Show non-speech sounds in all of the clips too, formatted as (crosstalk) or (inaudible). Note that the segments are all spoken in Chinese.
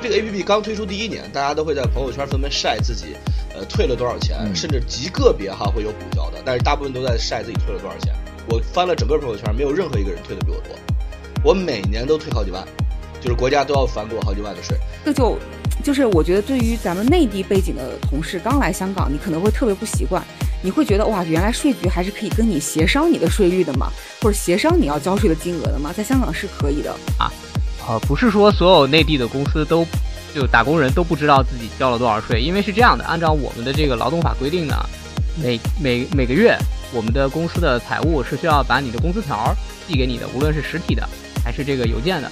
这个 A P P 刚推出第一年，大家都会在朋友圈纷纷晒自己，呃，退了多少钱，甚至极个别哈会有补交的，但是大部分都在晒自己退了多少钱。我翻了整个朋友圈，没有任何一个人退的比我多。我每年都退好几万，就是国家都要返给我好几万的税。这就，就是我觉得对于咱们内地背景的同事刚来香港，你可能会特别不习惯，你会觉得哇，原来税局还是可以跟你协商你的税率的嘛，或者协商你要交税的金额的嘛，在香港是可以的啊。呃，不是说所有内地的公司都就打工人都不知道自己交了多少税，因为是这样的，按照我们的这个劳动法规定呢，每每每个月我们的公司的财务是需要把你的工资条寄给你的，无论是实体的还是这个邮件的，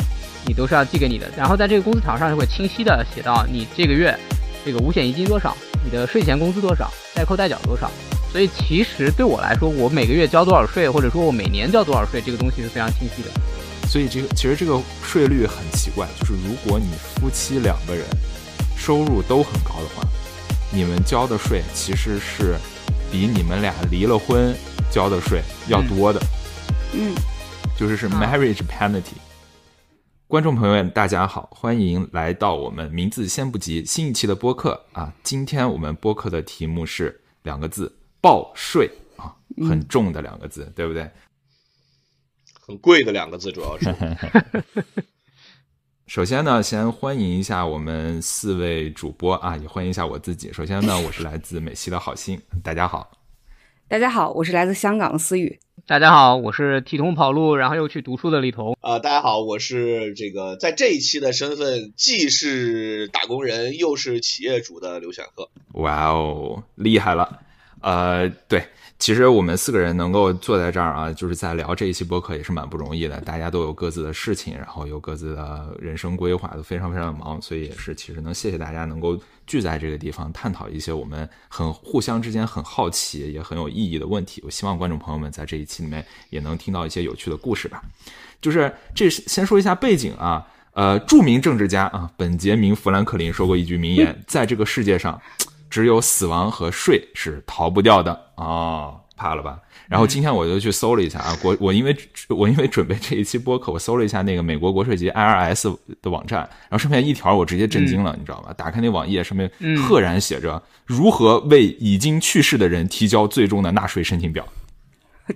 你都是要寄给你的。然后在这个工资条上就会清晰的写到你这个月这个五险一金多少，你的税前工资多少，代扣代缴多少。所以其实对我来说，我每个月交多少税，或者说我每年交多少税，这个东西是非常清晰的。所以这个其实这个税率很奇怪，就是如果你夫妻两个人收入都很高的话，你们交的税其实是比你们俩离了婚交的税要多的。嗯，就是是 marriage penalty。观众朋友们，大家好，欢迎来到我们名字先不急新一期的播客啊！今天我们播客的题目是两个字：报税啊，很重的两个字，对不对？很贵的两个字，主要是。(laughs) 首先呢，先欢迎一下我们四位主播啊，也欢迎一下我自己。首先呢，我是来自美西的好心，大家好。大家好，我是来自香港的思雨。大家好，我是体通跑路，然后又去读书的李彤。啊，大家好，我是这个在这一期的身份既是打工人又是企业主的刘选鹤。哇哦，厉害了。呃，对。其实我们四个人能够坐在这儿啊，就是在聊这一期播客也是蛮不容易的。大家都有各自的事情，然后有各自的人生规划，都非常非常的忙，所以也是其实能谢谢大家能够聚在这个地方，探讨一些我们很互相之间很好奇也很有意义的问题。我希望观众朋友们在这一期里面也能听到一些有趣的故事吧。就是这先说一下背景啊，呃，著名政治家啊，本杰明·富兰克林说过一句名言，在这个世界上。只有死亡和税是逃不掉的啊，怕了吧？然后今天我就去搜了一下啊，(laughs) 国我因为我因为准备这一期播客，我搜了一下那个美国国税局 IRS 的网站，然后上面一条我直接震惊了，你知道吗？打开那网页上面赫然写着如何为已经去世的人提交最终的纳税申请表。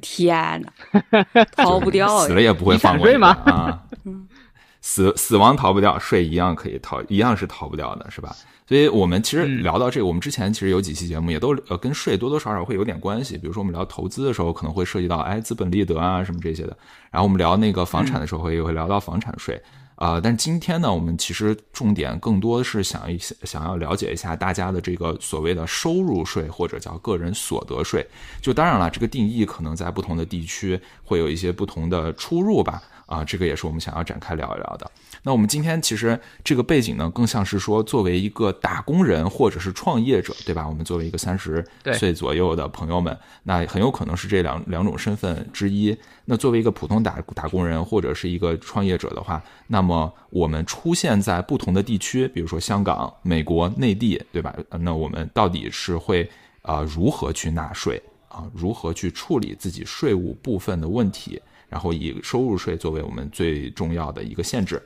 天哪，逃不掉，死了也不会放过你啊！(laughs) 死死亡逃不掉，税一样可以逃，一样是逃不掉的，是吧？所以我们其实聊到这个，我们之前其实有几期节目也都呃跟税多多少少会有点关系。比如说我们聊投资的时候，可能会涉及到哎资本利得啊什么这些的。然后我们聊那个房产的时候，也会聊到房产税啊。但今天呢，我们其实重点更多的是想一想要了解一下大家的这个所谓的收入税或者叫个人所得税。就当然了，这个定义可能在不同的地区会有一些不同的出入吧。啊，这个也是我们想要展开聊一聊的。那我们今天其实这个背景呢，更像是说，作为一个打工人或者是创业者，对吧？我们作为一个三十岁左右的朋友们，那很有可能是这两两种身份之一。那作为一个普通打打工人或者是一个创业者的话，那么那么我们出现在不同的地区，比如说香港、美国、内地，对吧？那我们到底是会啊如何去纳税啊？如何去处理自己税务部分的问题？然后以收入税作为我们最重要的一个限制，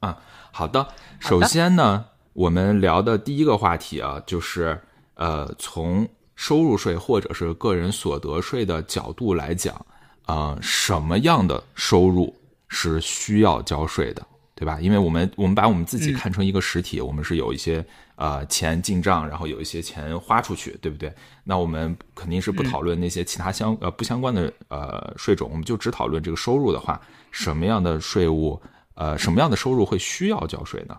啊，好的。首先呢，我们聊的第一个话题啊，就是呃，从收入税或者是个人所得税的角度来讲，啊，什么样的收入是需要交税的，对吧？因为我们我们把我们自己看成一个实体，我们是有一些。呃，钱进账，然后有一些钱花出去，对不对？那我们肯定是不讨论那些其他相呃不相关的呃税种，我们就只讨论这个收入的话，什么样的税务呃什么样的收入会需要交税呢？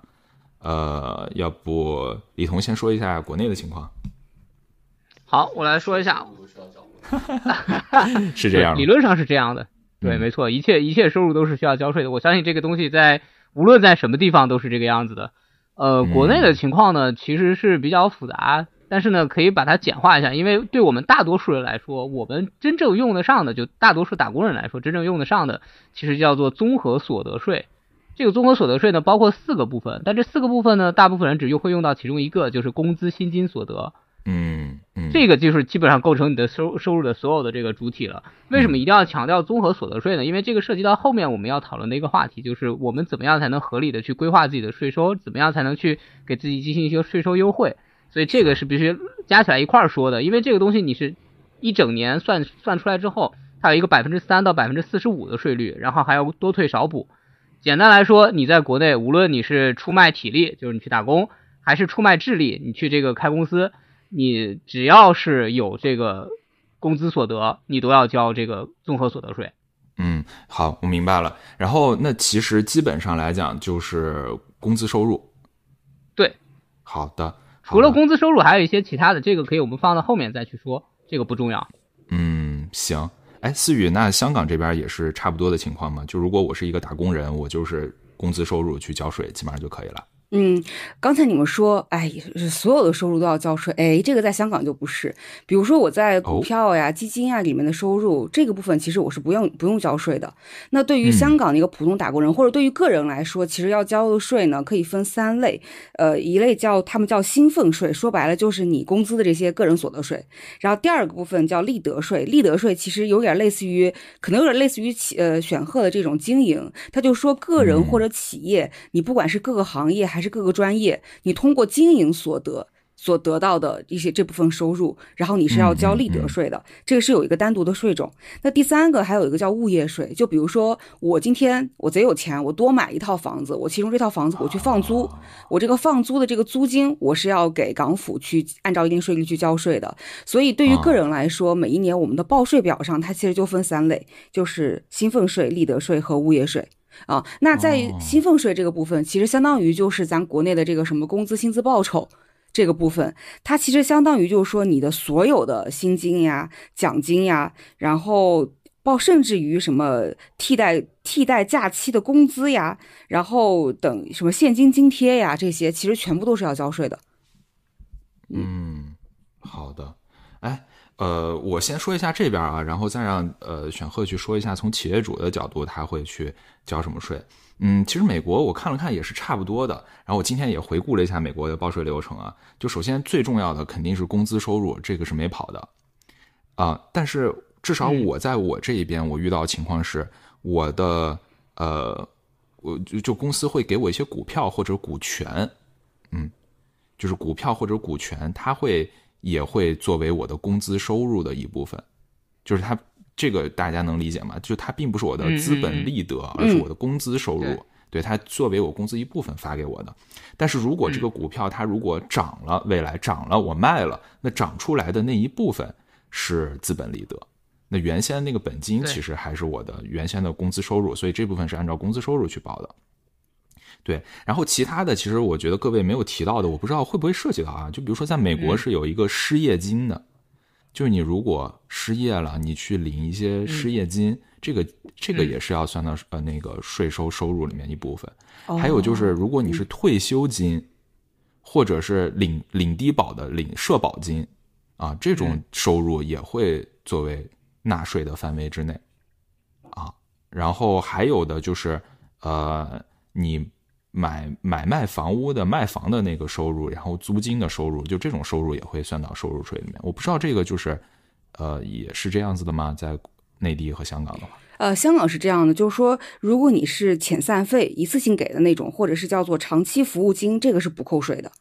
呃，要不李彤先说一下国内的情况。好，我来说一下。(laughs) 是这样，(laughs) 理论上是这样的。对，没错，一切一切收入都是需要交税的。我相信这个东西在无论在什么地方都是这个样子的。呃，国内的情况呢，其实是比较复杂，但是呢，可以把它简化一下，因为对我们大多数人来说，我们真正用得上的，就大多数打工人来说，真正用得上的，其实叫做综合所得税。这个综合所得税呢，包括四个部分，但这四个部分呢，大部分人只用会用到其中一个，就是工资薪金所得。嗯嗯，这个就是基本上构成你的收收入的所有的这个主体了。为什么一定要强调综合所得税呢？因为这个涉及到后面我们要讨论的一个话题，就是我们怎么样才能合理的去规划自己的税收，怎么样才能去给自己进行一些税收优惠。所以这个是必须加起来一块儿说的，因为这个东西你是一整年算算出来之后，它有一个百分之三到百分之四十五的税率，然后还要多退少补。简单来说，你在国内无论你是出卖体力，就是你去打工，还是出卖智力，你去这个开公司，你只要是有这个工资所得，你都要交这个综合所得税。嗯，好，我明白了。然后那其实基本上来讲就是工资收入。对，好的。除了工资收入，还有一些其他的，这个可以我们放到后面再去说，这个不重要。嗯，行。哎，思雨，那香港这边也是差不多的情况吗？就如果我是一个打工人，我就是工资收入去交税，基本上就可以了。嗯，刚才你们说，哎，所有的收入都要交税，哎，这个在香港就不是。比如说我在股票呀、基金呀里面的收入，这个部分其实我是不用不用交税的。那对于香港的一个普通打工人或者对于个人来说，其实要交的税呢，可以分三类。呃，一类叫他们叫薪俸税，说白了就是你工资的这些个人所得税。然后第二个部分叫利得税，利得税其实有点类似于，可能有点类似于企呃选赫的这种经营，他就说个人或者企业，你不管是各个行业。还是各个专业，你通过经营所得所得到的一些这部分收入，然后你是要交利得税的，这个是有一个单独的税种。那第三个还有一个叫物业税，就比如说我今天我贼有钱，我多买一套房子，我其中这套房子我去放租，我这个放租的这个租金我是要给港府去按照一定税率去交税的。所以对于个人来说，每一年我们的报税表上它其实就分三类，就是薪俸税、利得税和物业税。啊，那在薪俸税这个部分，其实相当于就是咱国内的这个什么工资、薪资、报酬这个部分，它其实相当于就是说你的所有的薪金呀、奖金呀，然后报甚至于什么替代替代假期的工资呀，然后等什么现金津贴呀，这些其实全部都是要交税的。嗯，好的，哎。呃，我先说一下这边啊，然后再让呃选赫去说一下从企业主的角度他会去交什么税。嗯，其实美国我看了看也是差不多的。然后我今天也回顾了一下美国的报税流程啊，就首先最重要的肯定是工资收入，这个是没跑的啊。但是至少我在我这一边，我遇到情况是，我的呃，我就就公司会给我一些股票或者股权，嗯，就是股票或者股权，他会。也会作为我的工资收入的一部分，就是它这个大家能理解吗？就它并不是我的资本利得，而是我的工资收入。对它作为我工资一部分发给我的。但是如果这个股票它如果涨了，未来涨了，我卖了，那涨出来的那一部分是资本利得。那原先那个本金其实还是我的原先的工资收入，所以这部分是按照工资收入去报的。对，然后其他的其实我觉得各位没有提到的，我不知道会不会涉及到啊？就比如说在美国是有一个失业金的，就是你如果失业了，你去领一些失业金，这个这个也是要算到呃那个税收收入里面一部分。还有就是如果你是退休金，或者是领领低保的领社保金啊，这种收入也会作为纳税的范围之内啊。然后还有的就是呃你。买买卖房屋的卖房的那个收入，然后租金的收入，就这种收入也会算到收入税里面。我不知道这个就是，呃，也是这样子的吗？在内地和香港的话，呃，香港是这样的，就是说，如果你是遣散费一次性给的那种，或者是叫做长期服务金，这个是不扣税的。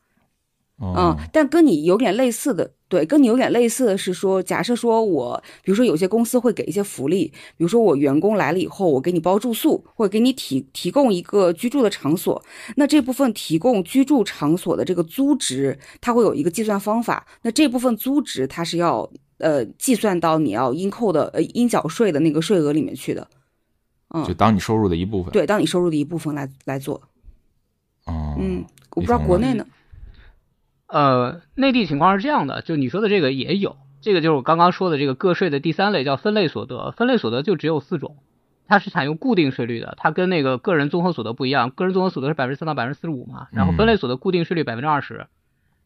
嗯，但跟你有点类似的，对，跟你有点类似的是说，假设说我，比如说有些公司会给一些福利，比如说我员工来了以后，我给你包住宿，或者给你提提供一个居住的场所，那这部分提供居住场所的这个租值，它会有一个计算方法，那这部分租值它是要呃计算到你要应扣的呃应缴税的那个税额里面去的，嗯，就当你收入的一部分，对，当你收入的一部分来来做，哦，嗯，我不知道国内呢。呃，内地情况是这样的，就你说的这个也有，这个就是我刚刚说的这个个税的第三类叫分类所得，分类所得就只有四种，它是采用固定税率的，它跟那个个人综合所得不一样，个人综合所得是百分之三到百分之四十五嘛，然后分类所得固定税率百分之二十，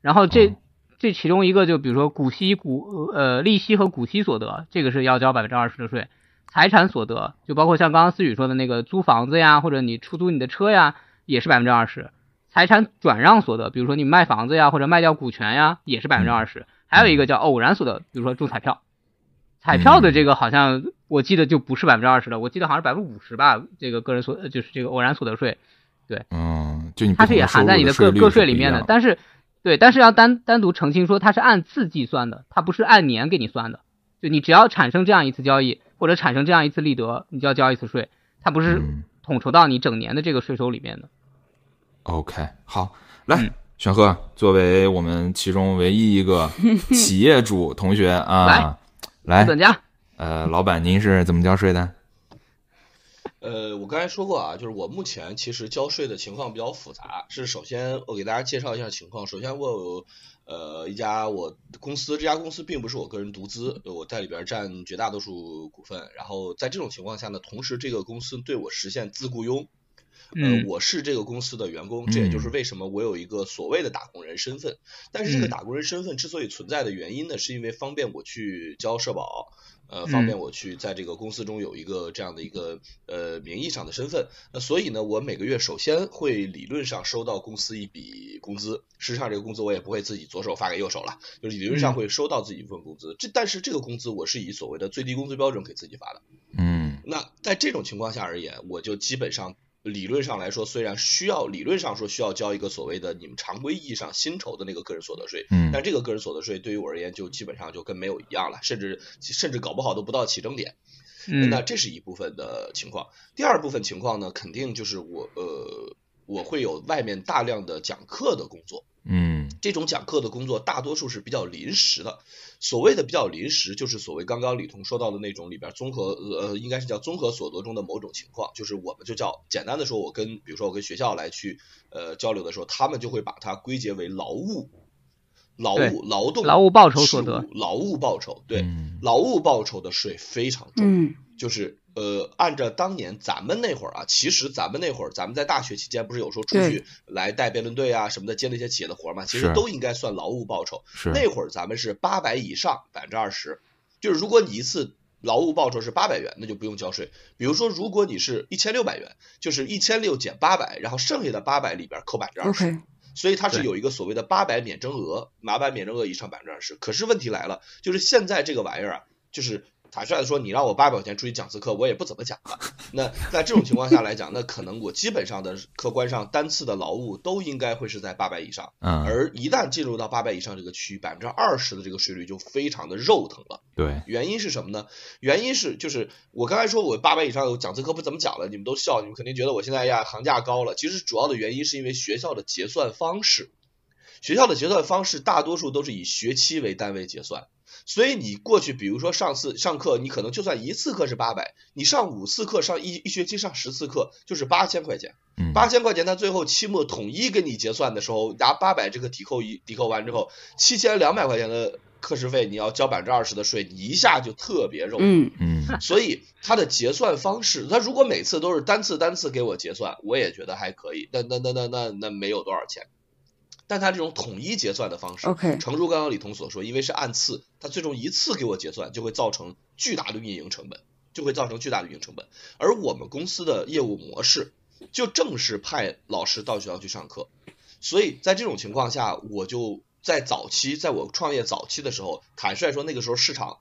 然后这这其中一个就比如说股息股呃利息和股息所得，这个是要交百分之二十的税，财产所得就包括像刚刚思雨说的那个租房子呀，或者你出租你的车呀，也是百分之二十。财产转让所得，比如说你卖房子呀，或者卖掉股权呀，也是百分之二十。还有一个叫偶然所得，比如说中彩票，彩票的这个好像我记得就不是百分之二十了，我记得好像是百分之五十吧，这个个人所就是这个偶然所得税，对，嗯，就你它是也含在你的个个税里面的，但是对，但是要单单独澄清说它是按次计算的，它不是按年给你算的，就你只要产生这样一次交易或者产生这样一次利得，你就要交一次税，它不是统筹到你整年的这个税收里面的。OK，好，来，玄鹤，作为我们其中唯一一个企业主同学啊，(laughs) 来，资本家，呃，老板，您是怎么交税的？呃，我刚才说过啊，就是我目前其实交税的情况比较复杂。是首先我给大家介绍一下情况。首先我有呃一家我公司，这家公司并不是我个人独资，我在里边占绝大多数股份。然后在这种情况下呢，同时这个公司对我实现自雇佣。呃，我是这个公司的员工，这也就是为什么我有一个所谓的打工人身份。但是这个打工人身份之所以存在的原因呢，是因为方便我去交社保，呃，方便我去在这个公司中有一个这样的一个呃名义上的身份。那所以呢，我每个月首先会理论上收到公司一笔工资，事实上这个工资我也不会自己左手发给右手了，就是理论上会收到自己一份工资。这但是这个工资我是以所谓的最低工资标准给自己发的。嗯，那在这种情况下而言，我就基本上。理论上来说，虽然需要理论上说需要交一个所谓的你们常规意义上薪酬的那个个人所得税，嗯，但这个个人所得税对于我而言就基本上就跟没有一样了，甚至甚至搞不好都不到起征点。嗯，那这是一部分的情况。第二部分情况呢，肯定就是我呃我会有外面大量的讲课的工作，嗯，这种讲课的工作大多数是比较临时的。所谓的比较临时，就是所谓刚刚李彤说到的那种里边综合呃，应该是叫综合所得中的某种情况，就是我们就叫简单的说，我跟比如说我跟学校来去呃交流的时候，他们就会把它归结为劳务、劳务、劳动、劳务报酬所得、劳务报酬，对，劳务报酬的税非常重，就是。呃，按照当年咱们那会儿啊，其实咱们那会儿，咱们在大学期间不是有时候出去来带辩论队啊什么的，接那些企业的活嘛，其实都应该算劳务报酬。是那会儿咱们是八百以上百分之二十，就是如果你一次劳务报酬是八百元，那就不用交税。比如说，如果你是一千六百元，就是一千六减八百，然后剩下的八百里边扣百分之二十。所以它是有一个所谓的八百免征额，八百免征额以上百分之二十。可是问题来了，就是现在这个玩意儿啊，就是。坦率的说，你让我八百块钱出去讲次课，我也不怎么讲了。那在这种情况下来讲，那可能我基本上的客观上单次的劳务都应该会是在八百以上。嗯。而一旦进入到八百以上这个区域，百分之二十的这个税率就非常的肉疼了。对。原因是什么呢？原因是就是我刚才说我八百以上讲次课不怎么讲了，你们都笑，你们肯定觉得我现在呀行价高了。其实主要的原因是因为学校的结算方式，学校的结算方式大多数都是以学期为单位结算。所以你过去，比如说上次上课，你可能就算一次课是八百，你上五次课，上一一学期上十次课，就是八千块钱。八千块钱，他最后期末统一给你结算的时候，拿八百这个抵扣一抵扣完之后，七千两百块钱的课时费，你要交百分之二十的税，你一下就特别肉。嗯嗯。所以他的结算方式，他如果每次都是单次单次给我结算，我也觉得还可以。那那那那那那没有多少钱。但他这种统一结算的方式，OK，诚如刚刚李彤所说，因为是按次，他最终一次给我结算，就会造成巨大的运营成本，就会造成巨大的运营成本。而我们公司的业务模式，就正是派老师到学校去上课，所以在这种情况下，我就在早期，在我创业早期的时候，坦率说，那个时候市场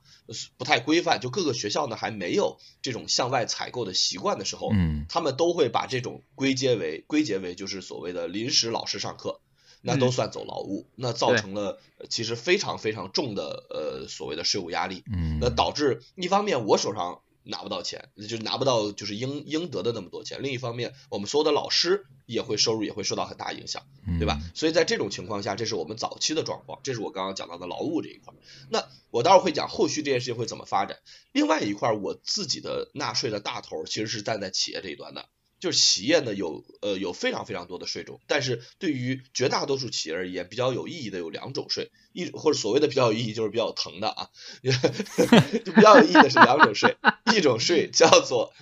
不太规范，就各个学校呢还没有这种向外采购的习惯的时候，嗯，他们都会把这种归结为归结为就是所谓的临时老师上课。那都算走劳务，那造成了其实非常非常重的呃所谓的税务压力，嗯，那导致一方面我手上拿不到钱，就拿不到就是应应得的那么多钱，另一方面我们所有的老师也会收入也会受到很大影响，对吧？所以在这种情况下，这是我们早期的状况，这是我刚刚讲到的劳务这一块。那我待会儿会讲后续这件事情会怎么发展。另外一块我自己的纳税的大头其实是站在企业这一端的。就是企业呢有呃有非常非常多的税种，但是对于绝大多数企业而言，比较有意义的有两种税，一或者所谓的比较有意义就是比较疼的啊，就 (laughs) 比较有意义的是两种税，一种税叫做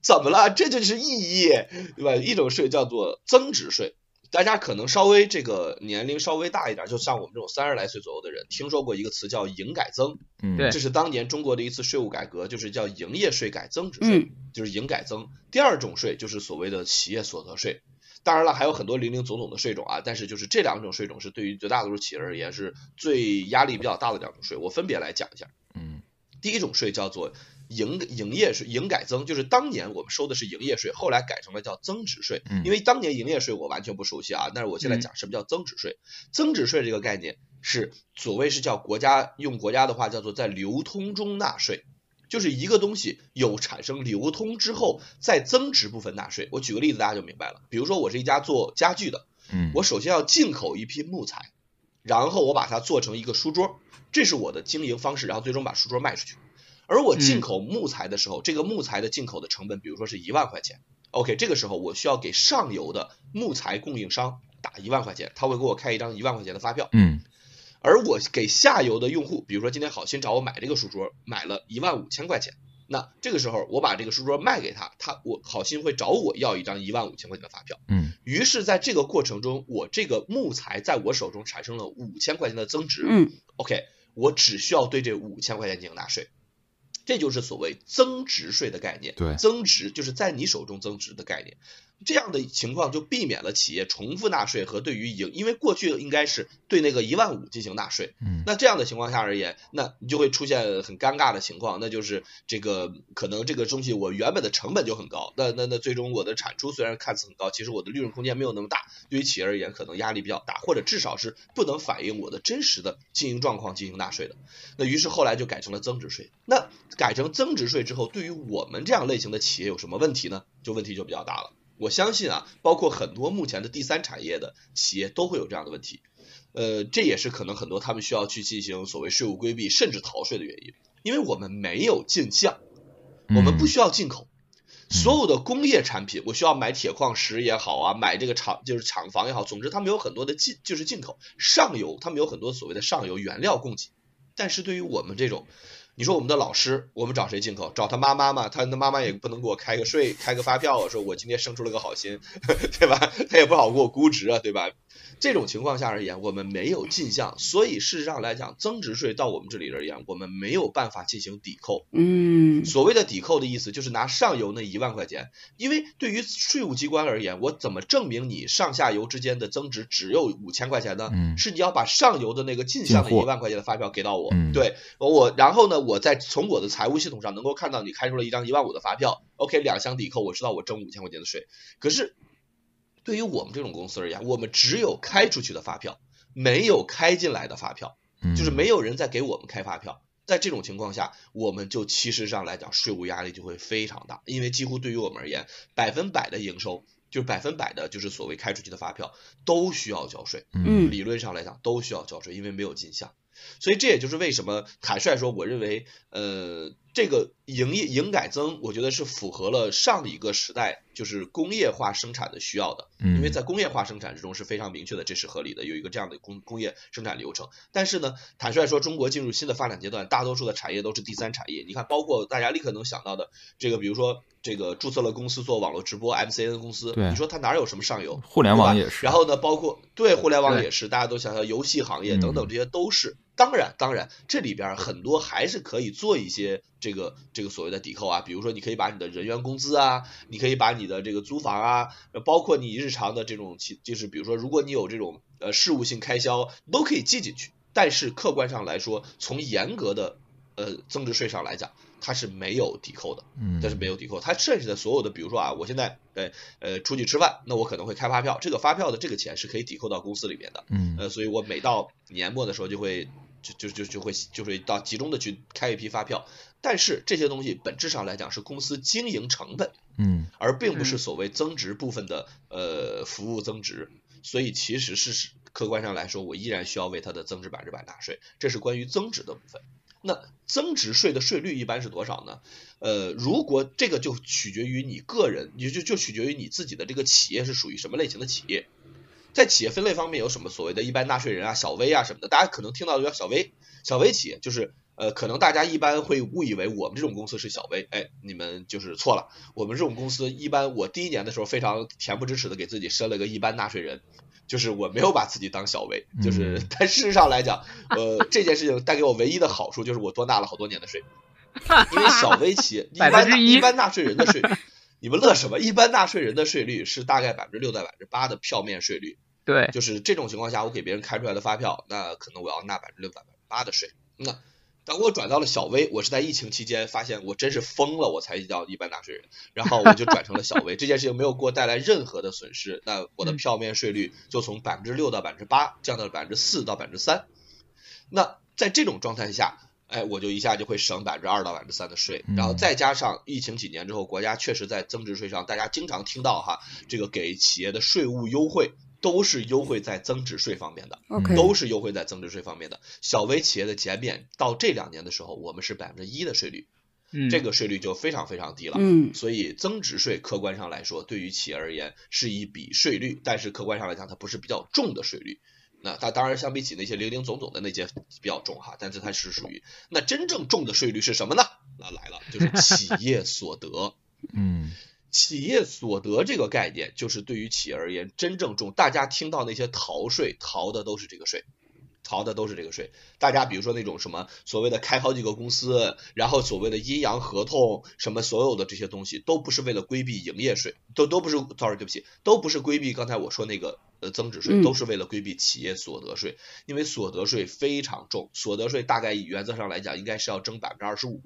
怎么了？这就是意义对吧？一种税叫做增值税。大家可能稍微这个年龄稍微大一点，就像我们这种三十来岁左右的人，听说过一个词叫营改增，嗯，对，这是当年中国的一次税务改革，就是叫营业税改增值税，嗯就是营改增。第二种税就是所谓的企业所得税，当然了，还有很多零零总总的税种啊，但是就是这两种税种是对于绝大多数企业而言是最压力比较大的两种税，我分别来讲一下。嗯，第一种税叫做营营业税，营改增，就是当年我们收的是营业税，后来改成了叫增值税。嗯因为当年营业税我完全不熟悉啊，但是我现在讲什么叫增值税。增值税这个概念是所谓是叫国家用国家的话叫做在流通中纳税。就是一个东西有产生流通之后，在增值部分纳税。我举个例子，大家就明白了。比如说，我是一家做家具的，嗯，我首先要进口一批木材，然后我把它做成一个书桌，这是我的经营方式，然后最终把书桌卖出去。而我进口木材的时候，这个木材的进口的成本，比如说是一万块钱，OK，这个时候我需要给上游的木材供应商打一万块钱，他会给我开一张一万块钱的发票。嗯。而我给下游的用户，比如说今天好心找我买这个书桌，买了一万五千块钱，那这个时候我把这个书桌卖给他，他我好心会找我要一张一万五千块钱的发票。嗯。于是，在这个过程中，我这个木材在我手中产生了五千块钱的增值。嗯。OK，我只需要对这五千块钱进行纳税，这就是所谓增值税的概念。对增值就是在你手中增值的概念。这样的情况就避免了企业重复纳税和对于营，因为过去应该是对那个一万五进行纳税，嗯那这样的情况下而言，那你就会出现很尴尬的情况，那就是这个可能这个东西我原本的成本就很高，那那那最终我的产出虽然看似很高，其实我的利润空间没有那么大，对于企业而言可能压力比较大，或者至少是不能反映我的真实的经营状况进行纳税的。那于是后来就改成了增值税。那改成增值税之后，对于我们这样类型的企业有什么问题呢？就问题就比较大了。我相信啊，包括很多目前的第三产业的企业都会有这样的问题。呃，这也是可能很多他们需要去进行所谓税务规避甚至逃税的原因，因为我们没有进项，我们不需要进口。所有的工业产品，我需要买铁矿石也好啊，买这个厂就是厂房也好，总之他们有很多的进就是进口上游，他们有很多所谓的上游原料供给。但是对于我们这种，你说我们的老师，我们找谁进口？找他妈妈嘛？他的妈妈也不能给我开个税、开个发票，说我今天生出了个好心，(laughs) 对吧？他也不好给我估值啊，对吧？这种情况下而言，我们没有进项，所以事实上来讲，增值税到我们这里而言，我们没有办法进行抵扣。嗯所谓的抵扣的意思就是拿上游那一万块钱，因为对于税务机关而言，我怎么证明你上下游之间的增值只有五千块钱呢？嗯是你要把上游的那个进项的一万块钱的发票给到我，嗯对我，然后呢，我再从我的财务系统上能够看到你开出了一张一万五的发票，OK，两项抵扣，我知道我挣五千块钱的税。可是对于我们这种公司而言，我们只有开出去的发票，没有开进来的发票。嗯就是没有人在给我们开发票。在这种情况下，我们就其实上来讲，税务压力就会非常大，因为几乎对于我们而言，百分百的营收就是百分百的，就是所谓开出去的发票都需要交税。嗯理论上来讲都需要交税，因为没有进项。所以这也就是为什么坦率说，我认为，呃，这个营业营改增，我觉得是符合了上一个时代就是工业化生产的需要的。嗯因为在工业化生产之中是非常明确的，这是合理的，有一个这样的工工业生产流程。但是呢，坦率说，中国进入新的发展阶段，大多数的产业都是第三产业。你看，包括大家立刻能想到的这个，比如说这个注册了公司做网络直播 MCN 公司，你说它哪有什么上游？互联网也是然后呢，包括对互联网也是，大家都想想游戏行业嗯等等，这些都是。当然，当然，这里边很多还是可以做一些这个这个所谓的抵扣啊，比如说你可以把你的人员工资啊，你可以把你的这个租房啊，呃包括你日常的这种其就是比如说，如果你有这种呃事务性开销，都可以记进去。但是客观上来说，从严格的呃增值税上来讲，它是没有抵扣的。嗯但是没有抵扣，它剩下的所有的，比如说啊，我现在呃呃出去吃饭，那我可能会开发票，这个发票的这个钱是可以抵扣到公司里面的，嗯呃，所以我每到年末的时候就会就就就就会就会到集中的去开一批发票，但是这些东西本质上来讲是公司经营成本，嗯而并不是嗯所谓增值部分的呃服务增值，所以其实是客观上来说，我依然需要为它的增值百分之百纳税，这是关于增值的部分。那增值税的税率一般是多少呢？呃，如果这个就取决于你个人，也就就取决于你自己的这个企业是属于什么类型的企业。在企业分类方面有什么所谓的一般纳税人啊、小微啊什么的，大家可能听到的叫小微，小微企业就是呃，可能大家一般会误以为我们这种公司是小微，哎，你们就是错了。我们这种公司一般，我第一年的时候非常恬不知耻的给自己申了个一般纳税人，就是我没有把自己当小微，就是嗯 (laughs) 但事实上来讲，呃，这件事情带给我唯一的好处就是我多纳了好多年的税，(laughs) 因为小微企业一般一般纳税人的税。你们乐什么？一般纳税人的税率是大概百分之六到百分之八的票面税率。对，就是这种情况下，我给别人开出来的发票，那可能我要纳百分之六到百分之八的税。那当我转到了小微，我是在疫情期间发现我真是疯了，我才叫一般纳税人，然后我就转成了小微。这件事情没有给我带来任何的损失，那我的票面税率就从百分之六到百分之八降到了百分之四到百分之三。那在这种状态下，哎，我就一下就会省百分之二到百分之三的税，然后再加上疫情几年之后，国家确实在增值税上，大家经常听到哈，这个给企业的税务优惠。都是优惠在增值税方面的都是优惠在增值税方面的。小微企业的减免到这两年的时候，我们是百分之一的税率，嗯，这个税率就非常非常低了，嗯，所以增值税客观上来说，对于企业而言是一笔税率，但是客观上来讲，它不是比较重的税率。那它当然相比起那些零零总总的那些比较重哈，但是它是属于那真正重的税率是什么呢？那来了，就是企业所得，(laughs) 嗯。企业所得这个概念，就是对于企业而言真正重。大家听到那些逃税，逃的都是这个税，逃的都是这个税。大家比如说那种什么所谓的开好几个公司，然后所谓的阴阳合同，什么所有的这些东西，都不是为了规避营业税，都都不是，sorry，对不起，都不是规避刚才我说那个呃增值税，都是为了规避企业所得税，因为所得税非常重，所得税大概原则上来讲应该是要征百分之二十五，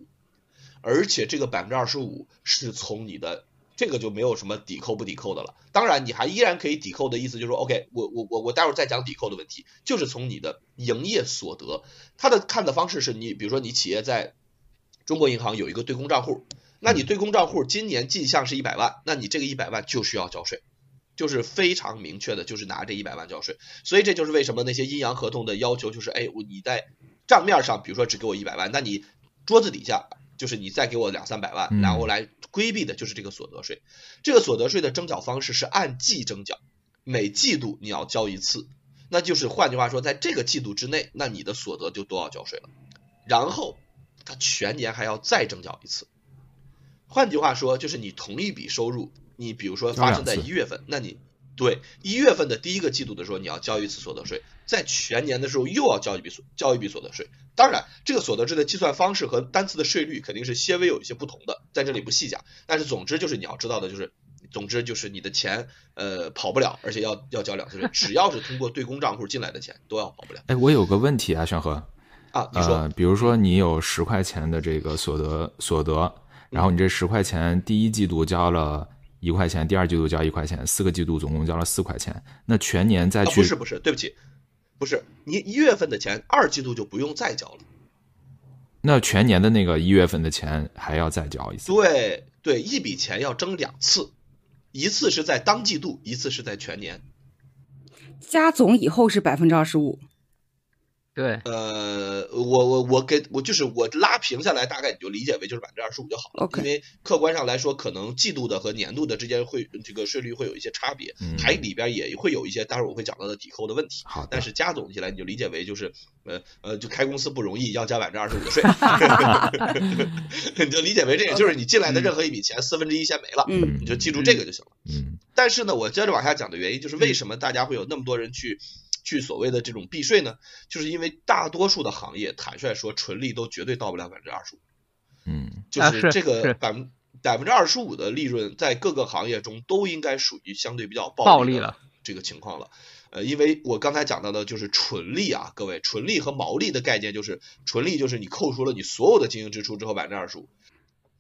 而且这个百分之二十五是从你的。这个就没有什么抵扣不抵扣的了。当然，你还依然可以抵扣的意思就是说，OK，我我我我待会儿再讲抵扣的问题，就是从你的营业所得，它的看的方式是你，比如说你企业在中国银行有一个对公账户，那你对公账户今年进项是一百万，那你这个一百万就需要交税，就是非常明确的，就是拿这一百万交税。所以这就是为什么那些阴阳合同的要求就是，哎，我你在账面上比如说只给我一百万，那你桌子底下。就是你再给我两三百万，然后来规避的就是这个所得税。这个所得税的征缴方式是按季征缴，每季度你要交一次。那就是换句话说，在这个季度之内，那你的所得就都要交税了。然后他全年还要再征缴一次。换句话说，就是你同一笔收入，你比如说发生在一月份，那你对一月份的第一个季度的时候，你要交一次所得税，在全年的时候又要交一笔所交一笔所得税。当然，这个所得税的计算方式和单次的税率肯定是些微有一些不同的，在这里不细讲。但是总之就是你要知道的就是，总之就是你的钱呃跑不了，而且要要交两次税。只要是通过对公账户进来的钱，都要跑不了。哎，我有个问题啊，玄和啊，你说，比如说你有十块钱的这个所得所得，然后你这十块钱第一季度交了一块钱，第二季度交一块钱，四个季度总共交了四块钱，那全年再去不是不是，对不起。不是你一月份的钱，二季度就不用再交了。那全年的那个一月份的钱还要再交一次？对对，一笔钱要征两次，一次是在当季度，一次是在全年。加总以后是百分之二十五。对，呃，我我我给我就是我拉平下来，大概你就理解为就是百分之二十五就好了。因为客观上来说，可能季度的和年度的之间会这个税率会有一些差别，还里边也会有一些待会儿我会讲到的抵扣的问题。好，但是加总起来你就理解为就是呃呃，就开公司不容易，要加百分之二十五的税 (laughs) (laughs) 你就理解为这个就是你进来的任何一笔钱四分之一先没了，你就记住这个就行了。嗯。但是呢，我接着往下讲的原因就是为什么大家会有那么多人去。去所谓的这种避税呢，就是因为大多数的行业，坦率说，纯利都绝对到不了百分之二十五。嗯，就是这个百分百分之二十五的利润，在各个行业中都应该属于相对比较暴利了这个情况了。呃，因为我刚才讲到的就是纯利啊，各位，纯利和毛利的概念就是纯利就是你扣除了你所有的经营支出之后百分之二十五。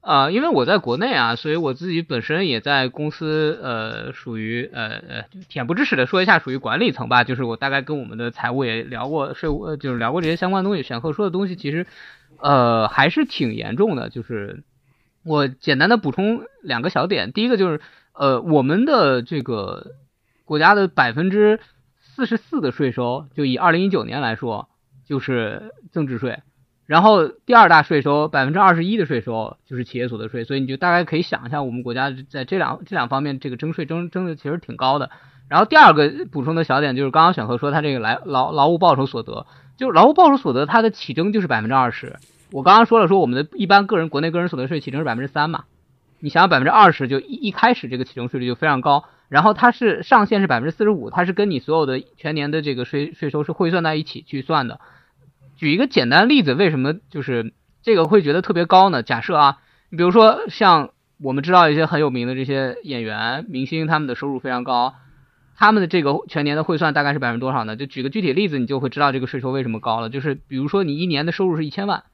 啊，因为我在国内啊，所以我自己本身也在公司，呃，属于呃呃，恬不知耻的说一下，属于管理层吧。就是我大概跟我们的财务也聊过税务，就是聊过这些相关东西。选课说的东西其实，呃，还是挺严重的。就是我简单的补充两个小点，第一个就是，呃，我们的这个国家的百分之四十四的税收，就以二零一九年来说，就是增值税。然后第二大税收百分之二十一的税收就是企业所得税，所以你就大概可以想一下，我们国家在这两这两方面这个征税征征的其实挺高的。然后第二个补充的小点就是刚刚选和说他这个来劳劳务报酬所得，就劳务报酬所得它的起征就是百分之二十。我刚刚说了说我们的一般个人国内个人所得税起征是百分之三嘛，你想想百分之二十就一一开始这个起征税率就非常高，然后它是上限是百分之四十五，它是跟你所有的全年的这个税税收是汇算在一起去算的。举一个简单例子，为什么就是这个会觉得特别高呢？假设啊，你比如说像我们知道一些很有名的这些演员、明星，他们的收入非常高，他们的这个全年的汇算大概是百分之多少呢？就举个具体例子，你就会知道这个税收为什么高了。就是比如说你一年的收入是一千万，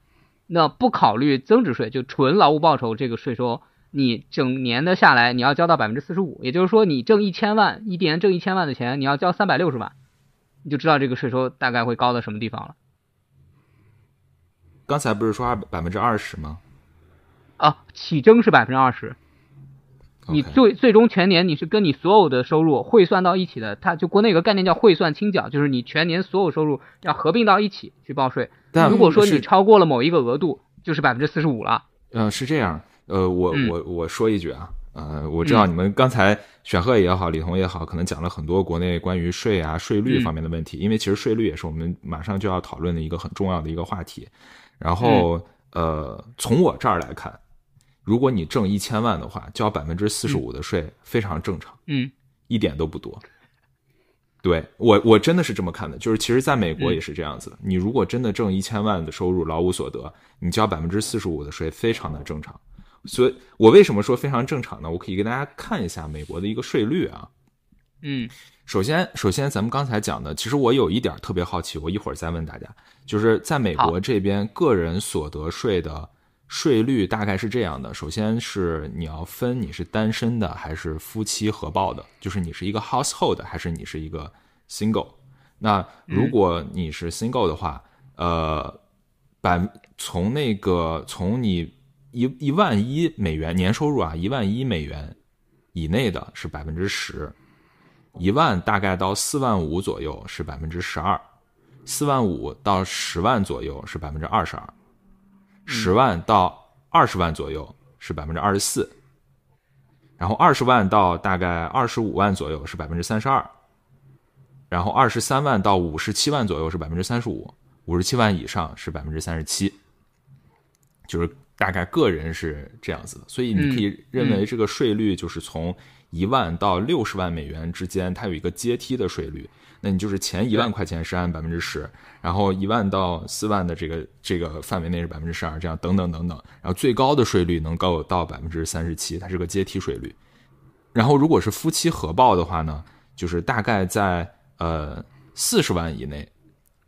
那不考虑增值税，就纯劳务报酬这个税收，你整年的下来你要交到百分之四十五，也就是说你挣一千万，一年挣一千万的钱，你要交三百六十万，你就知道这个税收大概会高到什么地方了。刚才不是说二百分之二十吗？啊，起征是百分之二十，你最最终全年你是跟你所有的收入汇算到一起的，它就国内有个概念叫汇算清缴，就是你全年所有收入要合并到一起去报税。但如果说你超过了某一个额度，就是百分之四十五了。嗯，是这样。呃，我我我说一句啊，呃，我知道你们刚才选赫也好，李彤也好，可能讲了很多国内关于税啊、税率方面的问题，因为其实税率也是我们马上就要讨论的一个很重要的一个话题。然后，呃，从我这儿来看。如果你挣一千万的话，交百分之四十五的税非常正常，嗯，一点都不多。对我，我真的是这么看的，就是其实在美国也是这样子的。你如果真的挣一千万的收入，劳务所得，你交百分之四十五的税，非常的正常。所以，我为什么说非常正常呢？我可以给大家看一下美国的一个税率啊。嗯，首先，首先咱们刚才讲的，其实我有一点特别好奇，我一会儿再问大家，就是在美国这边个人所得税的。税率大概是这样的：首先是你要分你是单身的还是夫妻合报的，就是你是一个 household 还是你是一个 single。那如果你是 single 的话，呃，百从那个从你一一万一美元年收入啊，一万一美元以内的是百分之十，一万大概到四万五左右是百分之十二，四万五到十万左右是百分之二十二。十万到二十万左右是百分之二十四，然后二十万到大概二十五万左右是百分之三十二，然后二十三万到五十七万左右是百分之三十五，五十七万以上是百分之三十七，就是大概个人是这样子的，所以你可以认为这个税率就是从一万到六十万美元之间，它有一个阶梯的税率。那你就是前一万块钱是按百分之十，然后一万到四万的这个这个范围内是百分之十二，这样等等等等，然后最高的税率能够到百分之三十七，它是个阶梯税率。然后如果是夫妻合报的话呢，就是大概在呃四十万以内，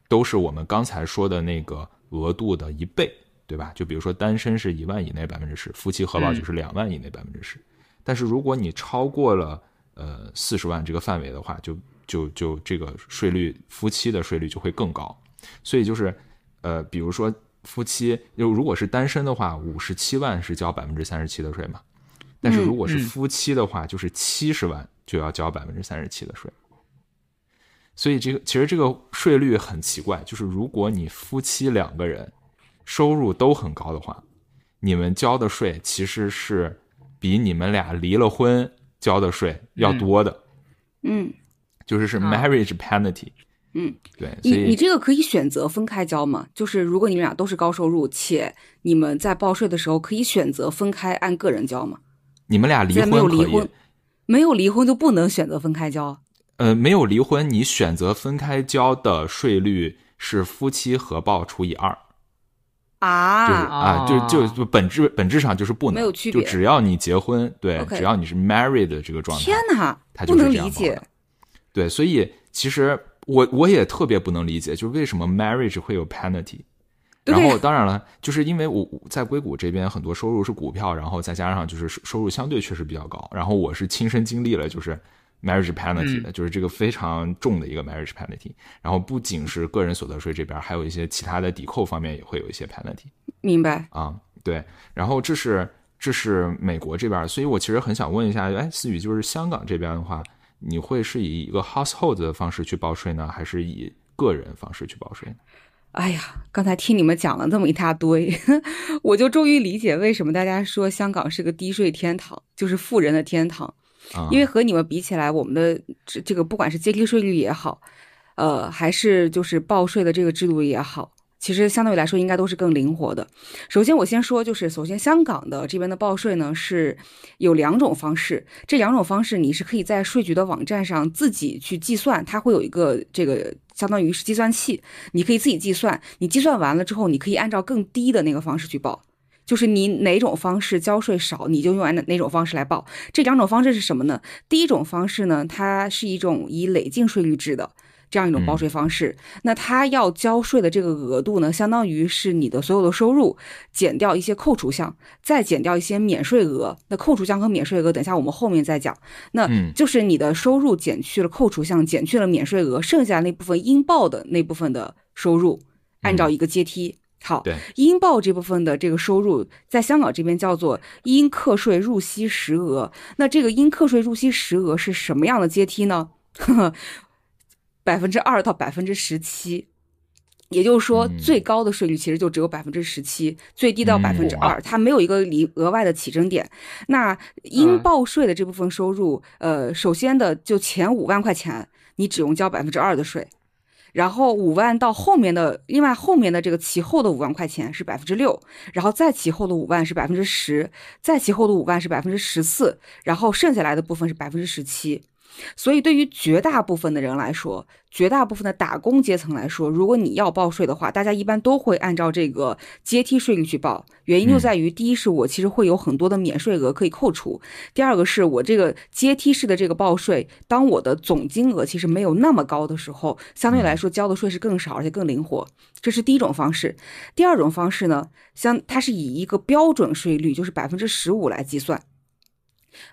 都是我们刚才说的那个额度的一倍，对吧？就比如说单身是一万以内百分之十，夫妻合报就是两万以内百分之十。但是如果你超过了呃四十万这个范围的话，就就就这个税率，夫妻的税率就会更高，所以就是，呃，比如说夫妻，就如果是单身的话，五十七万是交百分之三十七的税嘛，但是如果是夫妻的话，就是七十万就要交百分之三十七的税，所以这个其实这个税率很奇怪，就是如果你夫妻两个人收入都很高的话，你们交的税其实是比你们俩离了婚交的税要多的，嗯。就是是 marriage penalty，嗯，对，你你这个可以选择分开交嘛？就是如果你们俩都是高收入，且你们在报税的时候可以选择分开按个人交吗？你们俩离婚没有离婚，没有离婚就不能选择分开交？呃，没有离婚，你选择分开交的税率是夫妻合报除以二。啊，就是啊，就就本质本质上就是不能没有区别，就只要你结婚，对，只要你是 married 的这个状态，天哪，他就不能理解。对，所以其实我我也特别不能理解，就是为什么 marriage 会有 penalty。然后当然了，就是因为我在硅谷这边很多收入是股票，然后再加上就是收入相对确实比较高。然后我是亲身经历了就是 marriage penalty 的，就是这个非常重的一个 marriage penalty。然后不仅是个人所得税这边，还有一些其他的抵扣方面也会有一些 penalty。明白啊？对。然后这是这是美国这边，所以我其实很想问一下，哎，思雨，就是香港这边的话。你会是以一个 household 的方式去报税呢，还是以个人方式去报税呢？哎呀，刚才听你们讲了这么一大堆，(laughs) 我就终于理解为什么大家说香港是个低税天堂，就是富人的天堂。因为和你们比起来，我们的这这个不管是阶梯税率也好，呃，还是就是报税的这个制度也好。其实相对来说，应该都是更灵活的。首先，我先说，就是首先，香港的这边的报税呢是有两种方式，这两种方式你是可以在税局的网站上自己去计算，它会有一个这个相当于是计算器，你可以自己计算。你计算完了之后，你可以按照更低的那个方式去报。就是你哪种方式交税少，你就用哪哪种方式来报。这两种方式是什么呢？第一种方式呢，它是一种以累进税率制的。这样一种报税方式，那它要交税的这个额度呢，相当于是你的所有的收入减掉一些扣除项，再减掉一些免税额。那扣除项和免税额，等下我们后面再讲。那就是你的收入减去了扣除项，减去了免税额，剩下那部分应报的那部分的收入，按照一个阶梯。好，对应报这部分的这个收入，在香港这边叫做应课税入息实额。那这个应课税入息实额是什么样的阶梯呢？百分之二到百分之十七，也就是说，最高的税率其实就只有百分之十七，最低到百分之二，它没有一个离额外的起征点。那应报税的这部分收入，呃，首先的就前五万块钱，你只用交百分之二的税，然后五万到后面的，另外后面的这个其后的五万块钱是百分之六，然后再其后的五万是百分之十，再其后的五万是百分之十四，然后剩下来的部分是百分之十七。所以，对于绝大部分的人来说，绝大部分的打工阶层来说，如果你要报税的话，大家一般都会按照这个阶梯税率去报。原因就在于，第一是我其实会有很多的免税额可以扣除；第二个是我这个阶梯式的这个报税，当我的总金额其实没有那么高的时候，相对来说交的税是更少，而且更灵活。这是第一种方式。第二种方式呢，像它是以一个标准税率，就是百分之十五来计算。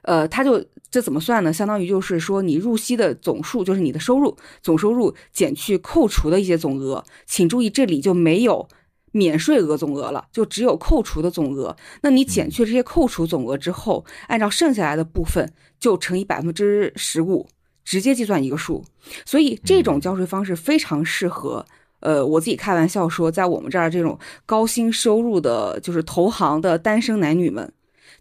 呃，他就这怎么算呢？相当于就是说，你入息的总数就是你的收入总收入减去扣除的一些总额。请注意，这里就没有免税额总额了，就只有扣除的总额。那你减去这些扣除总额之后，按照剩下来的部分就乘以百分之十五，直接计算一个数。所以这种交税方式非常适合，呃，我自己开玩笑说，在我们这儿这种高薪收入的，就是投行的单身男女们。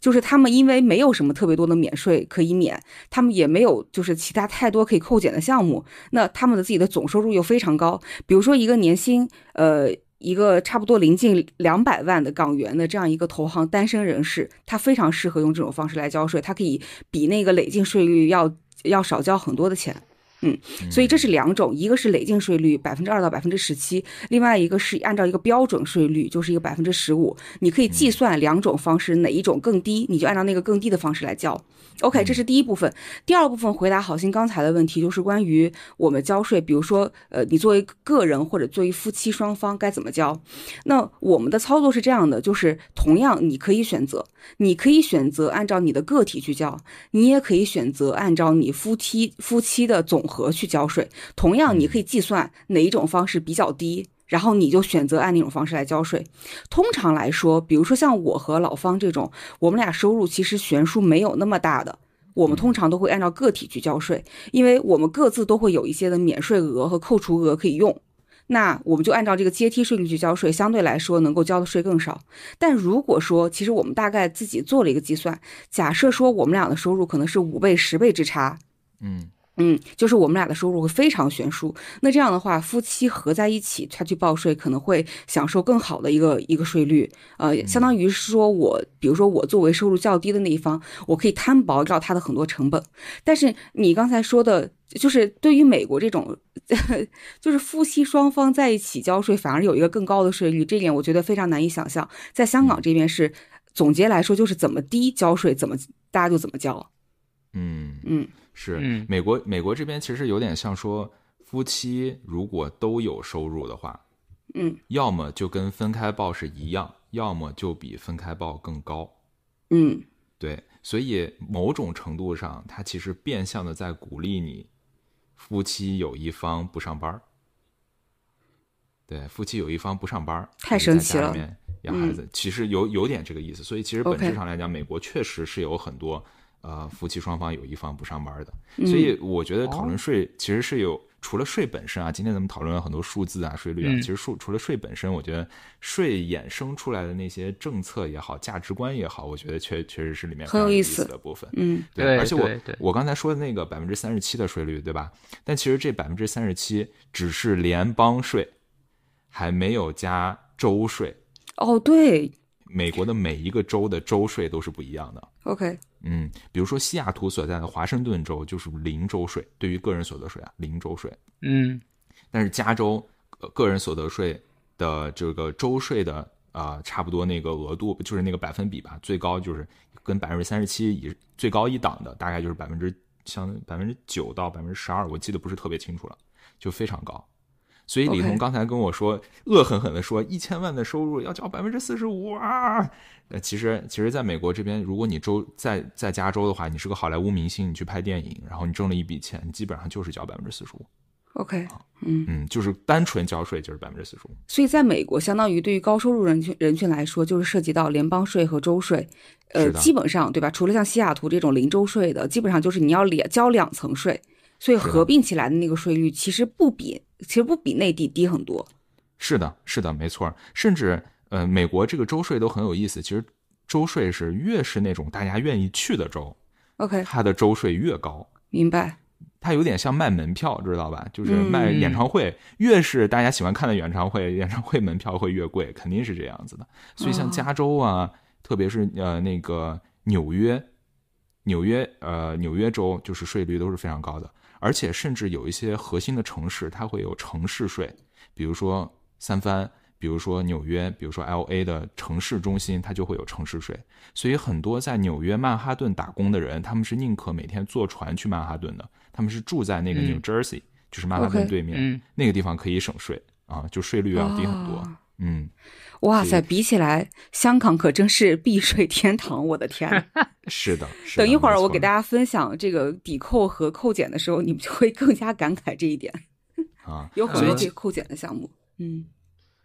就是他们因为没有什么特别多的免税可以免，他们也没有就是其他太多可以扣减的项目，那他们的自己的总收入又非常高，比如说一个年薪，呃，一个差不多临近两百万的港元的这样一个投行单身人士，他非常适合用这种方式来交税，他可以比那个累进税率要要少交很多的钱。嗯，所以这是两种，一个是累进税率百分之二到百分之十七，另外一个是按照一个标准税率，就是一个百分之十五。你可以计算两种方式哪一种更低，你就按照那个更低的方式来交。OK，这是第一部分。第二部分回答好心刚才的问题，就是关于我们交税，比如说，呃，你作为个人或者作为夫妻双方该怎么交？那我们的操作是这样的，就是同样你可以选择，你可以选择按照你的个体去交，你也可以选择按照你夫妻夫妻的总。和去交税，同样你可以计算哪一种方式比较低，然后你就选择按那种方式来交税。通常来说，比如说像我和老方这种，我们俩收入其实悬殊没有那么大的，我们通常都会按照个体去交税，因为我们各自都会有一些的免税额和扣除额可以用。那我们就按照这个阶梯税率去交税，相对来说能够交的税更少。但如果说，其实我们大概自己做了一个计算，假设说我们俩的收入可能是五倍、十倍之差，嗯。嗯，就是我们俩的收入会非常悬殊，那这样的话，夫妻合在一起，他去报税可能会享受更好的一个一个税率，呃，相当于是说我，比如说我作为收入较低的那一方，我可以摊薄掉他的很多成本。但是你刚才说的，就是对于美国这种，(laughs) 就是夫妻双方在一起交税，反而有一个更高的税率，这点我觉得非常难以想象。在香港这边是，总结来说就是怎么低交税，怎么大家就怎么交。嗯嗯。是美国，美国这边其实有点像说，夫妻如果都有收入的话，嗯，要么就跟分开报是一样，要么就比分开报更高，嗯，对，所以某种程度上，它其实变相的在鼓励你，夫妻有一方不上班对，夫妻有一方不上班太神奇了，养孩子，其实有有点这个意思，所以其实本质上来讲，美国确实是有很多。呃，夫妻双方有一方不上班的，所以我觉得讨论税其实是有除了税本身啊，今天咱们讨论了很多数字啊、税率啊，其实数除了税本身，我觉得税衍生出来的那些政策也好、价值观也好，我觉得确确实是里面很有意思的部分。嗯，对。而且我我刚才说的那个百分之三十七的税率，对吧？但其实这百分之三十七只是联邦税，还没有加州税。哦，对。美国的每一个州的州税都是不一样的。OK，嗯，比如说西雅图所在的华盛顿州就是零州税，对于个人所得税啊，零州税。嗯，但是加州个人所得税的这个州税的啊，差不多那个额度就是那个百分比吧，最高就是跟百分之三十七以最高一档的，大概就是百分之相百分之九到百分之十二，我记得不是特别清楚了，就非常高。所以李彤刚才跟我说，恶狠狠地说，一千万的收入要交百分之四十五啊！呃，其实其实在美国这边，如果你州在在加州的话，你是个好莱坞明星，你去拍电影，然后你挣了一笔钱，基本上就是交百分之四十五。OK，嗯嗯，就是单纯交税就是百分之四十五。所以在美国，相当于对于高收入人群人群来说，就是涉及到联邦税和州税，呃，基本上对吧？除了像西雅图这种零州税的，基本上就是你要两交两层税。所以合并起来的那个税率其实不比，其实不比内地低很多。是的，是的，没错。甚至呃，美国这个州税都很有意思。其实州税是越是那种大家愿意去的州，OK，它的州税越高。明白。它有点像卖门票，知道吧？就是卖演唱会，越是大家喜欢看的演唱会，演唱会门票会越贵，肯定是这样子的。所以像加州啊，特别是呃那个纽约，纽约呃纽约州，就是税率都是非常高的。而且甚至有一些核心的城市，它会有城市税，比如说三藩，比如说纽约，比如说 L A 的城市中心，它就会有城市税。所以很多在纽约曼哈顿打工的人，他们是宁可每天坐船去曼哈顿的，他们是住在那个 New Jersey，就是曼哈顿对面那个地方可以省税啊，就税率要低很多。嗯，哇塞，比起来，香港可真是避税天堂！我的天，(laughs) 是的。等一会儿我给大家分享这个抵扣和扣减的时候，你们就会更加感慨这一点啊。(laughs) 有很多可以扣减的项目。嗯，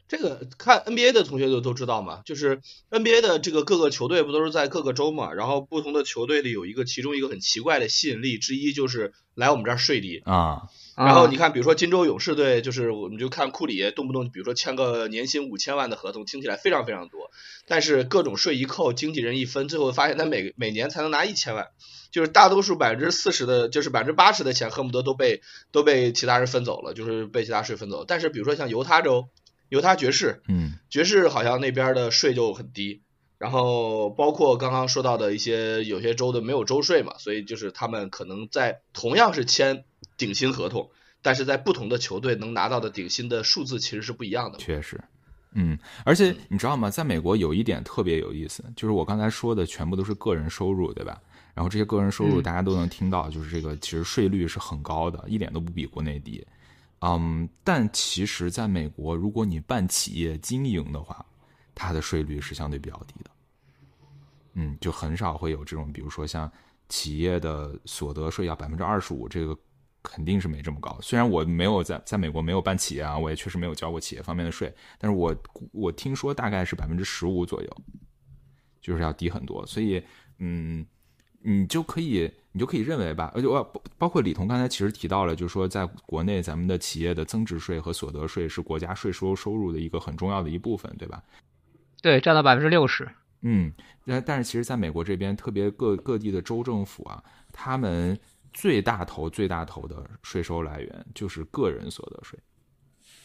这个看 NBA 的同学都都知道嘛，就是 NBA 的这个各个球队不都是在各个州嘛？然后不同的球队里有一个其中一个很奇怪的吸引力之一，就是来我们这儿税低啊。然后你看，比如说金州勇士队，就是我们就看库里动不动，比如说签个年薪五千万的合同，听起来非常非常多，但是各种税一扣，经纪人一分，最后发现他每每年才能拿一千万，就是大多数百分之四十的，就是百分之八十的钱，恨不得都被都被其他人分走了，就是被其他税分走。但是比如说像犹他州，犹他爵士，嗯，爵士好像那边的税就很低，然后包括刚刚说到的一些有些州的没有州税嘛，所以就是他们可能在同样是签。顶薪合同，但是在不同的球队能拿到的顶薪的数字其实是不一样的。确实，嗯，而且你知道吗？在美国有一点特别有意思，就是我刚才说的全部都是个人收入，对吧？然后这些个人收入大家都能听到，就是这个其实税率是很高的，一点都不比国内低。嗯，但其实在美国，如果你办企业经营的话，它的税率是相对比较低的。嗯，就很少会有这种，比如说像企业的所得税要百分之二十五这个。肯定是没这么高。虽然我没有在在美国没有办企业啊，我也确实没有交过企业方面的税，但是我我听说大概是百分之十五左右，就是要低很多。所以，嗯，你就可以你就可以认为吧，而且我包括李彤刚才其实提到了，就是说在国内咱们的企业的增值税和所得税是国家税收收入的一个很重要的一部分，对吧？对，占到百分之六十。嗯，但但是其实在美国这边，特别各各地的州政府啊，他们。最大头、最大头的税收来源就是个人所得税，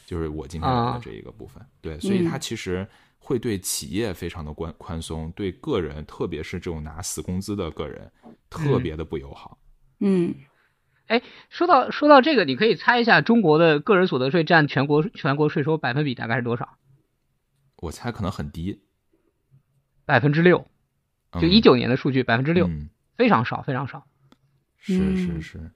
就是我今天聊的这一个部分。对，所以它其实会对企业非常的宽宽松，对个人，特别是这种拿死工资的个人，特别的不友好。嗯，哎，说到说到这个，你可以猜一下中国的个人所得税占全国全国税收百分比大概是多少？我猜可能很低，百分之六，就一九年的数据，百分之六，非常少，非常少。是是是，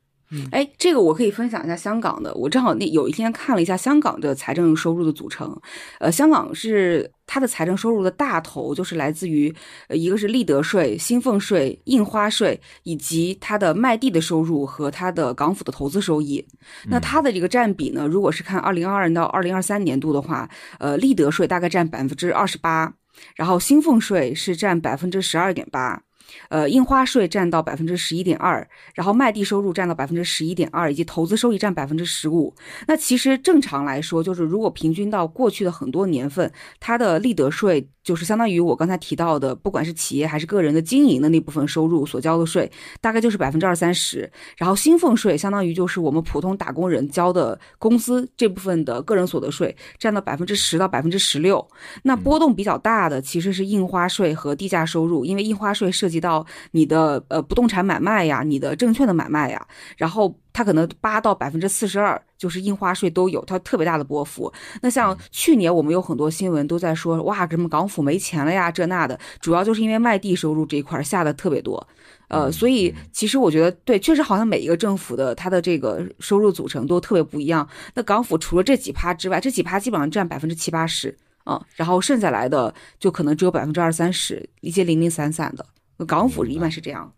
哎，这个我可以分享一下香港的。我正好那有一天看了一下香港的财政收入的组成，呃，香港是它的财政收入的大头，就是来自于呃一个是利得税、薪俸税、印花税，以及它的卖地的收入和它的港府的投资收益。那它的这个占比呢，如果是看二零二二到二零二三年度的话，呃，利得税大概占百分之二十八，然后薪俸税是占百分之十二点八。呃，印花税占到百分之十一点二，然后卖地收入占到百分之十一点二，以及投资收益占百分之十五。那其实正常来说，就是如果平均到过去的很多年份，它的利得税就是相当于我刚才提到的，不管是企业还是个人的经营的那部分收入所交的税，大概就是百分之二三十。然后薪俸税相当于就是我们普通打工人交的工资这部分的个人所得税，占到百分之十到百分之十六。那波动比较大的其实是印花税和地价收入，因为印花税涉及。及到你的呃不动产买卖呀，你的证券的买卖呀，然后它可能八到百分之四十二就是印花税都有，它特别大的波幅。那像去年我们有很多新闻都在说，哇，什么港府没钱了呀，这那的，主要就是因为卖地收入这一块下的特别多。呃，所以其实我觉得，对，确实好像每一个政府的它的这个收入组成都特别不一样。那港府除了这几趴之外，这几趴基本上占百分之七八十，啊，然后剩下来的就可能只有百分之二三十，一些零零散散的。港府一般是这样。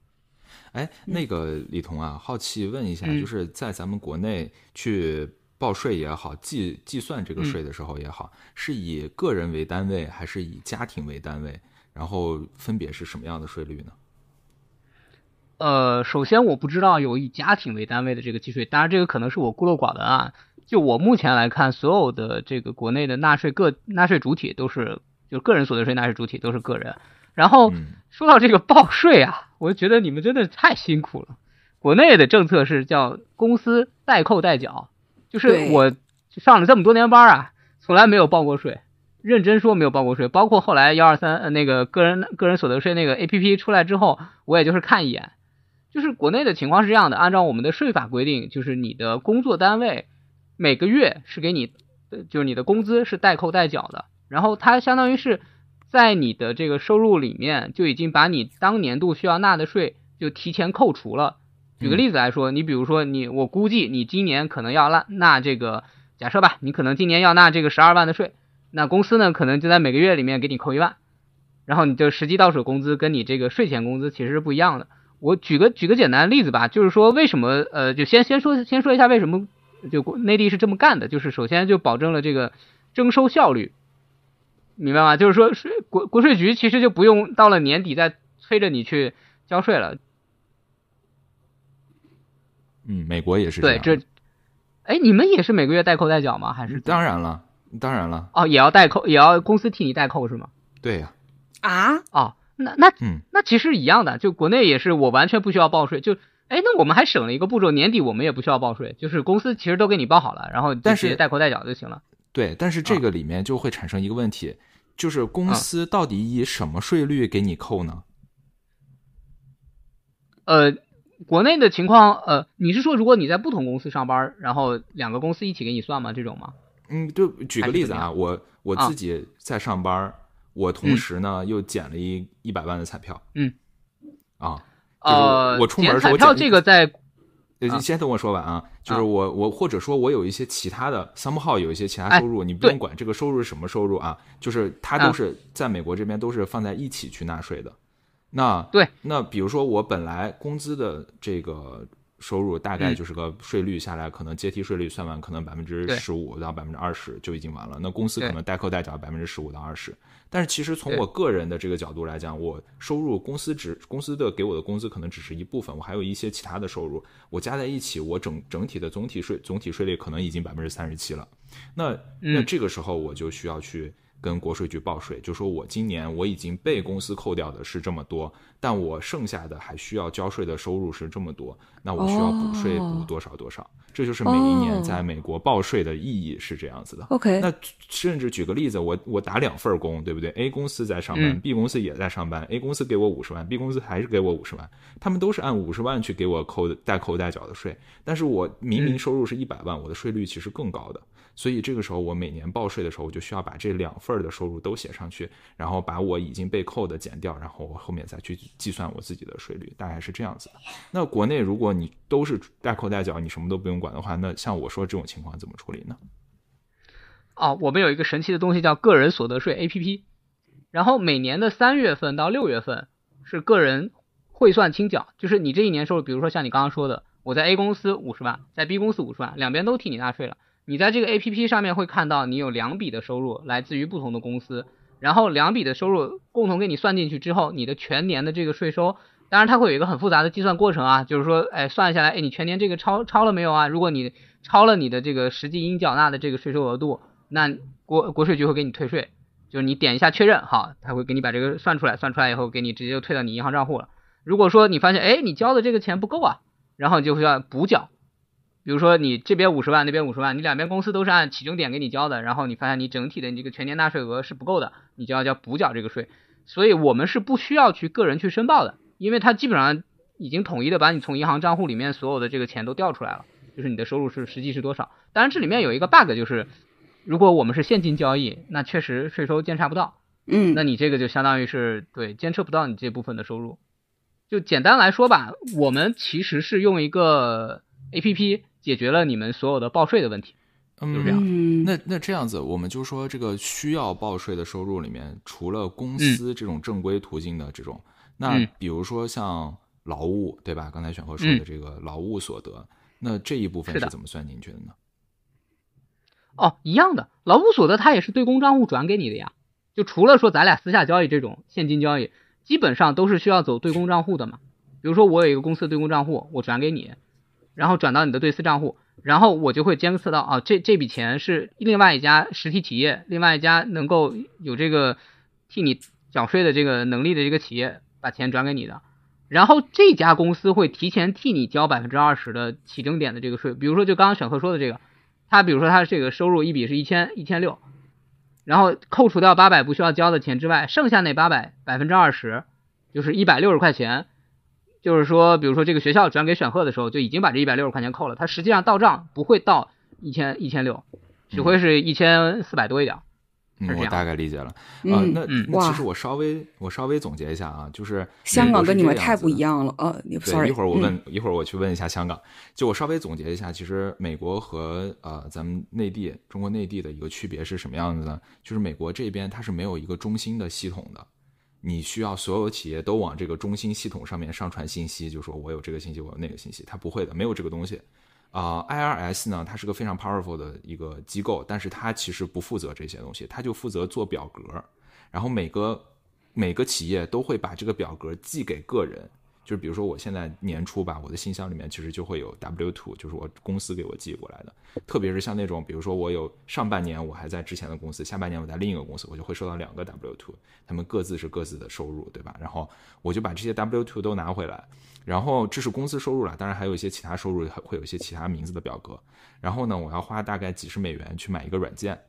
哎，那个李彤啊，好奇问一下，就是在咱们国内去报税也好，计计算这个税的时候也好，是以个人为单位还是以家庭为单位？然后分别是什么样的税率呢？呃，首先我不知道有以家庭为单位的这个计税，当然这个可能是我孤陋寡闻啊。就我目前来看，所有的这个国内的纳税个纳税主体都是，就个人所得税纳税主体都是个人。然后说到这个报税啊，我就觉得你们真的太辛苦了。国内的政策是叫公司代扣代缴，就是我上了这么多年班啊，从来没有报过税。认真说没有报过税，包括后来幺二三那个个人个人所得税那个 A P P 出来之后，我也就是看一眼。就是国内的情况是这样的，按照我们的税法规定，就是你的工作单位每个月是给你，就是你的工资是代扣代缴的，然后它相当于是在你的这个收入里面就已经把你当年度需要纳的税就提前扣除了。举个例子来说，你比如说你，我估计你今年可能要纳纳这个，假设吧，你可能今年要纳这个十二万的税，那公司呢可能就在每个月里面给你扣一万，然后你的实际到手工资跟你这个税前工资其实是不一样的。我举个举个简单的例子吧，就是说为什么呃，就先先说先说一下为什么就内地是这么干的，就是首先就保证了这个征收效率，明白吗？就是说税国国税局其实就不用到了年底再催着你去交税了。嗯，美国也是对这，哎，你们也是每个月代扣代缴吗？还是当然了，当然了。哦，也要代扣，也要公司替你代扣是吗？对呀。啊？哦。那那嗯，那其实一样的，就国内也是，我完全不需要报税，就哎，那我们还省了一个步骤，年底我们也不需要报税，就是公司其实都给你报好了，然后但是代扣代缴就行了。对，但是这个里面就会产生一个问题，就是公司到底以什么税率给你扣呢？呃，国内的情况，呃，你是说如果你在不同公司上班，然后两个公司一起给你算吗？这种吗？嗯，就举个例子啊，我我自己在上班。我同时呢又捡了一一百万的彩票，嗯，啊，呃，我出门时候彩票这个在，呃，先等我说完啊，就是我我或者说我有一些其他的 somehow 有一些其他收入，你不用管这个收入是什么收入啊，就是它都是在美国这边都是放在一起去纳税的。那对，那比如说我本来工资的这个收入大概就是个税率下来，可能阶梯税率算完可能百分之十五到百分之二十就已经完了，那公司可能代扣代缴百分之十五到二十。但是其实从我个人的这个角度来讲，我收入公司只公司的给我的工资可能只是一部分，我还有一些其他的收入，我加在一起，我整整体的总体税总体税率可能已经百分之三十七了。那那这个时候我就需要去跟国税局报税，就说我今年我已经被公司扣掉的是这么多，但我剩下的还需要交税的收入是这么多，那我需要补税补多少多少。这就是每一年在美国报税的意义是这样子的。OK，那甚至举个例子，我我打两份工，对不对？A 公司在上班，B 公司也在上班。A 公司给我五十万，B 公司还是给我五十万，他们都是按五十万去给我扣代扣代缴的税。但是我明明收入是一百万，我的税率其实更高的。所以这个时候我每年报税的时候，我就需要把这两份的收入都写上去，然后把我已经被扣的减掉，然后我后面再去计算我自己的税率，大概是这样子的。那国内如果你都是代扣代缴，你什么都不用管。的话，那像我说这种情况怎么处理呢？哦，我们有一个神奇的东西叫个人所得税 APP，然后每年的三月份到六月份是个人汇算清缴，就是你这一年收入，比如说像你刚刚说的，我在 A 公司五十万，在 B 公司五十万，两边都替你纳税了。你在这个 APP 上面会看到你有两笔的收入来自于不同的公司，然后两笔的收入共同给你算进去之后，你的全年的这个税收。当然，它会有一个很复杂的计算过程啊，就是说，哎，算下来，哎，你全年这个超超了没有啊？如果你超了你的这个实际应缴纳的这个税收额度，那国国税局会给你退税，就是你点一下确认，好，他会给你把这个算出来，算出来以后给你直接就退到你银行账户了。如果说你发现，哎，你交的这个钱不够啊，然后你就会要补缴，比如说你这边五十万，那边五十万，你两边公司都是按起征点给你交的，然后你发现你整体的你这个全年纳税额是不够的，你就要交补缴这个税。所以我们是不需要去个人去申报的。因为它基本上已经统一的把你从银行账户里面所有的这个钱都调出来了，就是你的收入是实际是多少。当然这里面有一个 bug 就是，如果我们是现金交易，那确实税收监察不到，嗯，那你这个就相当于是对监测不到你这部分的收入。就简单来说吧，我们其实是用一个 A P P 解决了你们所有的报税的问题。就这样。那那这样子，我们就说这个需要报税的收入里面，除了公司这种正规途径的这种，那比如说像劳务，对吧？刚才选和说的这个劳务所得，那这一部分是怎么算进去的呢？哦，一样的，劳务所得它也是对公账户转给你的呀。就除了说咱俩私下交易这种现金交易，基本上都是需要走对公账户的嘛。比如说我有一个公司对公账户，我转给你，然后转到你的对私账户。然后我就会监测到啊，这这笔钱是另外一家实体企业，另外一家能够有这个替你缴税的这个能力的这个企业把钱转给你的。然后这家公司会提前替你交百分之二十的起征点的这个税。比如说，就刚刚选课说的这个，他比如说他这个收入一笔是一千一千六，然后扣除掉八百不需要交的钱之外，剩下那八百百分之二十就是一百六十块钱。就是说，比如说这个学校转给选课的时候，就已经把这一百六十块钱扣了，他实际上到账不会到一千一千六，只会是一千四百多一点。嗯，我大概理解了。呃，那那其实我稍微我稍微总结一下啊，就是香港跟你们太不一样了。呃，你 sorry，一会儿我问，一会儿我去问一下香港。就我稍微总结一下，其实美国和呃咱们内地中国内地的一个区别是什么样子呢？就是美国这边它是没有一个中心的系统的。你需要所有企业都往这个中心系统上面上传信息，就说我有这个信息，我有那个信息，它不会的，没有这个东西。啊，IRS 呢，它是个非常 powerful 的一个机构，但是它其实不负责这些东西，它就负责做表格，然后每个每个企业都会把这个表格寄给个人。就比如说，我现在年初吧，我的信箱里面其实就会有 W two，就是我公司给我寄过来的。特别是像那种，比如说我有上半年我还在之前的公司，下半年我在另一个公司，我就会收到两个 W two，他们各自是各自的收入，对吧？然后我就把这些 W two 都拿回来，然后这是公司收入了，当然还有一些其他收入，会有一些其他名字的表格。然后呢，我要花大概几十美元去买一个软件。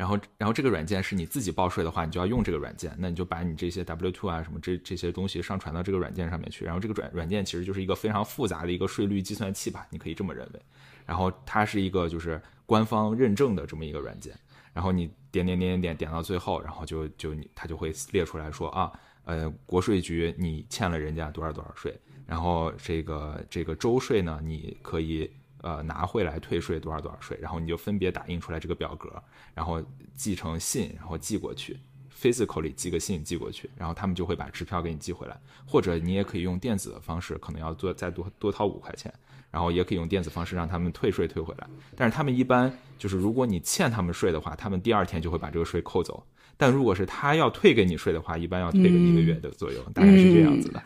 然后，然后这个软件是你自己报税的话，你就要用这个软件。那你就把你这些 W two 啊什么这这些东西上传到这个软件上面去。然后这个软软件其实就是一个非常复杂的一个税率计算器吧，你可以这么认为。然后它是一个就是官方认证的这么一个软件。然后你点点点点点点到最后，然后就就你它就会列出来说啊，呃，国税局你欠了人家多少多少税。然后这个这个州税呢，你可以。呃，拿回来退税多少多少税，然后你就分别打印出来这个表格，然后寄成信，然后寄过去，physically 寄个信寄过去，然后他们就会把支票给你寄回来，或者你也可以用电子的方式，可能要多再多多掏五块钱，然后也可以用电子方式让他们退税退回来，但是他们一般就是如果你欠他们税的话，他们第二天就会把这个税扣走。但如果是他要退给你税的话，一般要退个一个月的左右，大概是这样子的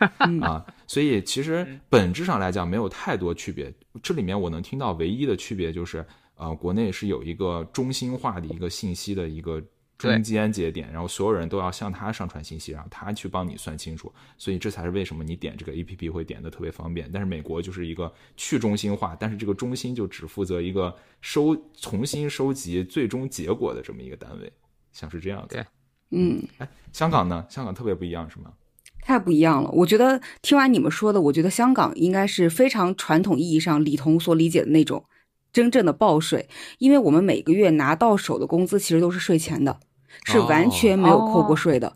啊。所以其实本质上来讲没有太多区别。这里面我能听到唯一的区别就是，呃，国内是有一个中心化的一个信息的一个中间节点，然后所有人都要向他上传信息，然后他去帮你算清楚。所以这才是为什么你点这个 APP 会点的特别方便。但是美国就是一个去中心化，但是这个中心就只负责一个收重新收集最终结果的这么一个单位。像是这样子，嗯，哎，香港呢？香港特别不一样，是吗？太不一样了。我觉得听完你们说的，我觉得香港应该是非常传统意义上李彤所理解的那种真正的报税，因为我们每个月拿到手的工资其实都是税前的，是完全没有扣过税的。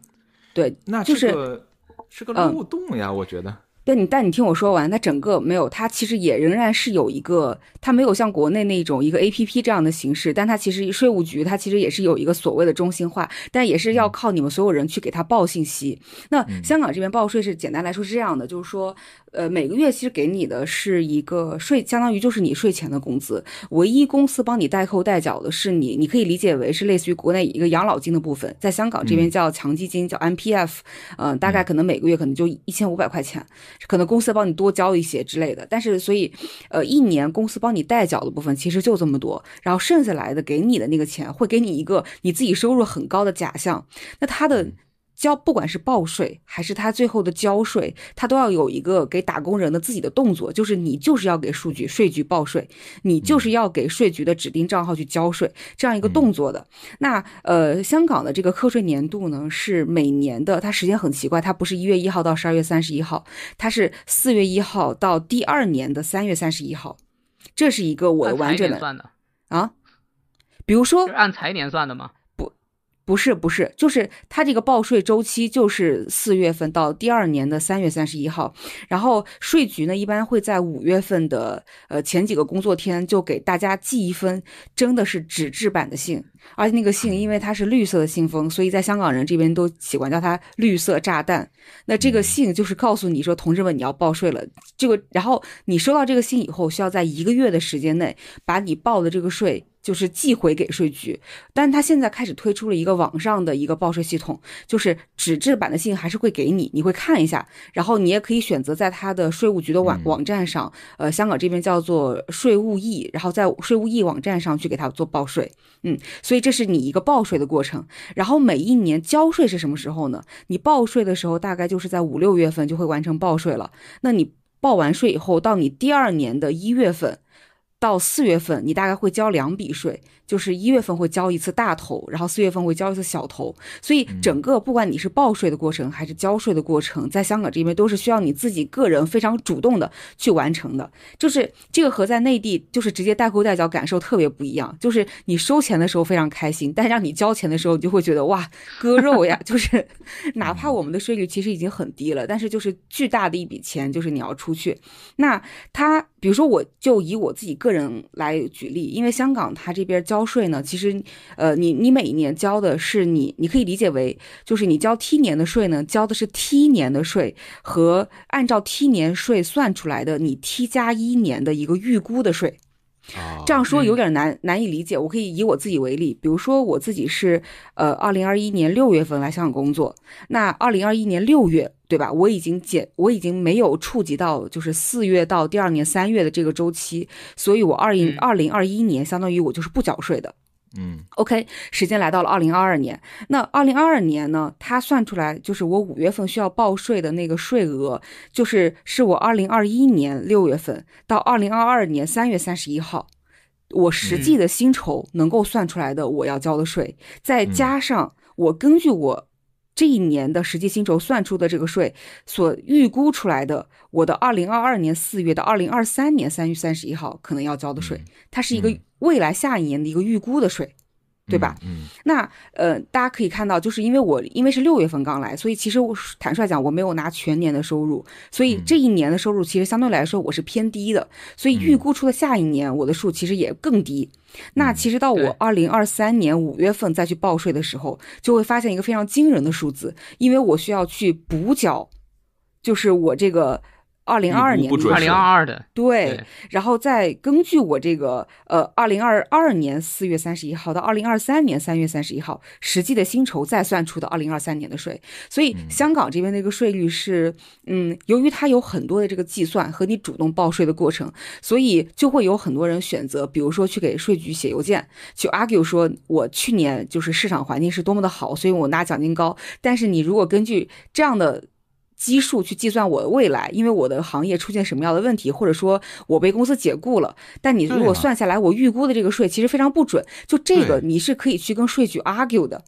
对，那就是是个漏洞呀，我觉得。但你但你听我说完，它整个没有，它其实也仍然是有一个，它没有像国内那种一个 A P P 这样的形式，但它其实税务局它其实也是有一个所谓的中心化，但也是要靠你们所有人去给他报信息。那香港这边报税是简单来说是这样的，就是说。呃，每个月其实给你的是一个税，相当于就是你税前的工资。唯一公司帮你代扣代缴的是你，你可以理解为是类似于国内一个养老金的部分，在香港这边叫强基金，叫 M P F，呃，大概可能每个月可能就一千五百块钱，可能公司帮你多交一些之类的。但是所以，呃，一年公司帮你代缴的部分其实就这么多，然后剩下来的给你的那个钱会给你一个你自己收入很高的假象。那它的。交不管是报税还是他最后的交税，他都要有一个给打工人的自己的动作，就是你就是要给数据税局报税，你就是要给税局的指定账号去交税，这样一个动作的。那呃，香港的这个课税年度呢是每年的，它时间很奇怪，它不是一月一号到十二月三十一号，它是四月一号到第二年的三月三十一号，这是一个我的完整的啊。比如说按财年算的吗？不是不是，就是它这个报税周期就是四月份到第二年的三月三十一号，然后税局呢一般会在五月份的呃前几个工作天就给大家寄一封真的是纸质版的信，而且那个信因为它是绿色的信封，所以在香港人这边都喜欢叫它绿色炸弹。那这个信就是告诉你说，同志们你要报税了，这个然后你收到这个信以后，需要在一个月的时间内把你报的这个税。就是寄回给税局，但是他现在开始推出了一个网上的一个报税系统，就是纸质版的信还是会给你，你会看一下，然后你也可以选择在他的税务局的网网站上，呃，香港这边叫做税务易，然后在税务易网站上去给他做报税，嗯，所以这是你一个报税的过程。然后每一年交税是什么时候呢？你报税的时候大概就是在五六月份就会完成报税了。那你报完税以后，到你第二年的一月份。到四月份，你大概会交两笔税。就是一月份会交一次大头，然后四月份会交一次小头，所以整个不管你是报税的过程还是交税的过程，在香港这边都是需要你自己个人非常主动的去完成的。就是这个和在内地就是直接代扣代缴感受特别不一样。就是你收钱的时候非常开心，但让你交钱的时候，你就会觉得哇割肉呀。(laughs) 就是哪怕我们的税率其实已经很低了，但是就是巨大的一笔钱，就是你要出去。那他比如说我就以我自己个人来举例，因为香港它这边交。税呢？其实，呃，你你每一年交的是你，你可以理解为就是你交 T 年的税呢，交的是 T 年的税和按照 T 年税算出来的你 T 加一年的一个预估的税。这样说有点难难以理解。我可以以我自己为例，比如说我自己是呃，二零二一年六月份来香港工作，那二零二一年六月，对吧？我已经减，我已经没有触及到就是四月到第二年三月的这个周期，所以我二零二零二一年相当于我就是不缴税的。嗯，OK，时间来到了二零二二年，那二零二二年呢，他算出来就是我五月份需要报税的那个税额，就是是我二零二一年六月份到二零二二年三月三十一号，我实际的薪酬能够算出来的我要交的税，再加上我根据我这一年的实际薪酬算出的这个税所预估出来的我的二零二二年四月到二零二三年三月三十一号可能要交的税，它是一个。未来下一年的一个预估的税，对吧？嗯，那呃，大家可以看到，就是因为我因为是六月份刚来，所以其实我坦率讲，我没有拿全年的收入，所以这一年的收入其实相对来说我是偏低的，所以预估出的下一年我的数其实也更低。那其实到我二零二三年五月份再去报税的时候，就会发现一个非常惊人的数字，因为我需要去补缴，就是我这个。二零二二年，二零二二的。对，然后再根据我这个呃，二零二二年四月三十一号到二零二三年三月三十一号实际的薪酬再算出的二零二三年的税，所以香港这边的一个税率是，嗯，由于它有很多的这个计算和你主动报税的过程，所以就会有很多人选择，比如说去给税局写邮件，去 argue 说我去年就是市场环境是多么的好，所以我拿奖金高，但是你如果根据这样的。基数去计算我的未来，因为我的行业出现什么样的问题，或者说我被公司解雇了。但你如果算下来，我预估的这个税其实非常不准。就这个，你是可以去跟税局 argue 的。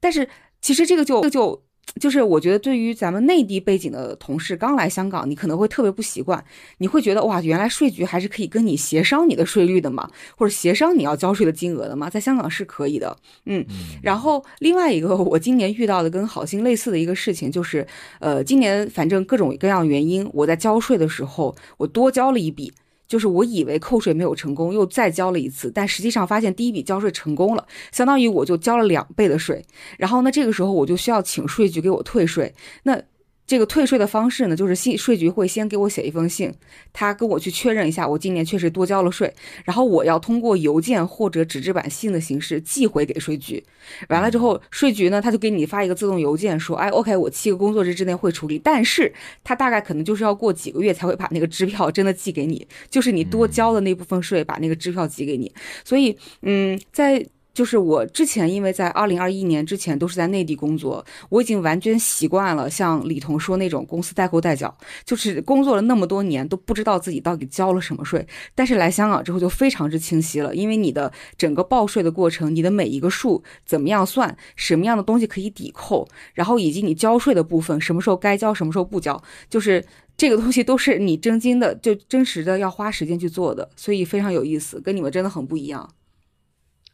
但是其实这个就就。就是我觉得，对于咱们内地背景的同事刚来香港，你可能会特别不习惯，你会觉得哇，原来税局还是可以跟你协商你的税率的嘛，或者协商你要交税的金额的嘛，在香港是可以的，嗯。然后另外一个，我今年遇到的跟好心类似的一个事情，就是，呃，今年反正各种各样原因，我在交税的时候，我多交了一笔。就是我以为扣税没有成功，又再交了一次，但实际上发现第一笔交税成功了，相当于我就交了两倍的税。然后呢，这个时候我就需要请税局给我退税。那。这个退税的方式呢，就是信税局会先给我写一封信，他跟我去确认一下，我今年确实多交了税，然后我要通过邮件或者纸质版信的形式寄回给税局。完了之后，税局呢，他就给你发一个自动邮件，说，哎，OK，我七个工作日之内会处理，但是他大概可能就是要过几个月才会把那个支票真的寄给你，就是你多交的那部分税，把那个支票寄给你。所以，嗯，在。就是我之前因为在二零二一年之前都是在内地工作，我已经完全习惯了像李彤说那种公司代扣代缴，就是工作了那么多年都不知道自己到底交了什么税。但是来香港之后就非常之清晰了，因为你的整个报税的过程，你的每一个数怎么样算，什么样的东西可以抵扣，然后以及你交税的部分什么时候该交，什么时候不交，就是这个东西都是你真金的，就真实的要花时间去做的，所以非常有意思，跟你们真的很不一样。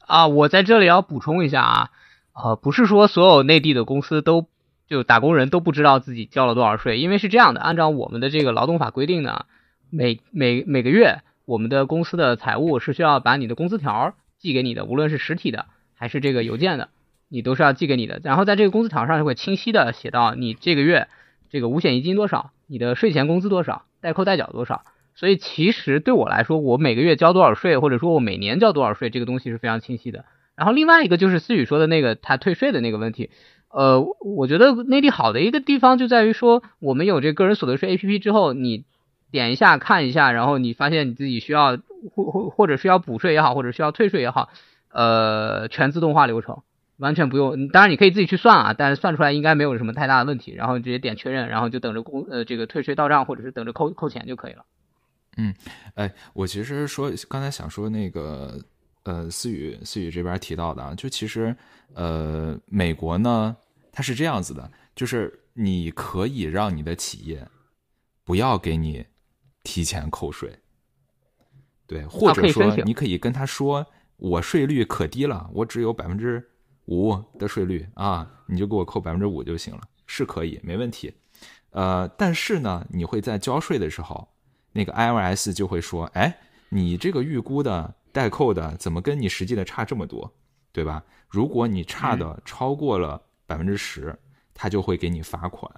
啊，我在这里要补充一下啊，呃，不是说所有内地的公司都就打工人都不知道自己交了多少税，因为是这样的，按照我们的这个劳动法规定呢，每每每个月我们的公司的财务是需要把你的工资条寄给你的，无论是实体的还是这个邮件的，你都是要寄给你的。然后在这个工资条上就会清晰的写到你这个月这个五险一金多少，你的税前工资多少，代扣代缴多少。所以其实对我来说，我每个月交多少税，或者说我每年交多少税，这个东西是非常清晰的。然后另外一个就是思雨说的那个他退税的那个问题，呃，我觉得内地好的一个地方就在于说，我们有这个个人所得税 APP 之后，你点一下看一下，然后你发现你自己需要或或或者需要补税也好，或者需要退税也好，呃，全自动化流程，完全不用。当然你可以自己去算啊，但是算出来应该没有什么太大的问题。然后直接点确认，然后就等着公呃这个退税到账，或者是等着扣扣钱就可以了。嗯，哎，我其实说刚才想说那个，呃，思雨思雨这边提到的啊，就其实，呃，美国呢，它是这样子的，就是你可以让你的企业不要给你提前扣税，对，或者说你可以跟他说，我税率可低了，我只有百分之五的税率啊，你就给我扣百分之五就行了，是可以，没问题。呃，但是呢，你会在交税的时候。那个 iOS 就会说：“哎，你这个预估的代扣的怎么跟你实际的差这么多，对吧？如果你差的超过了百分之十，他就会给你罚款。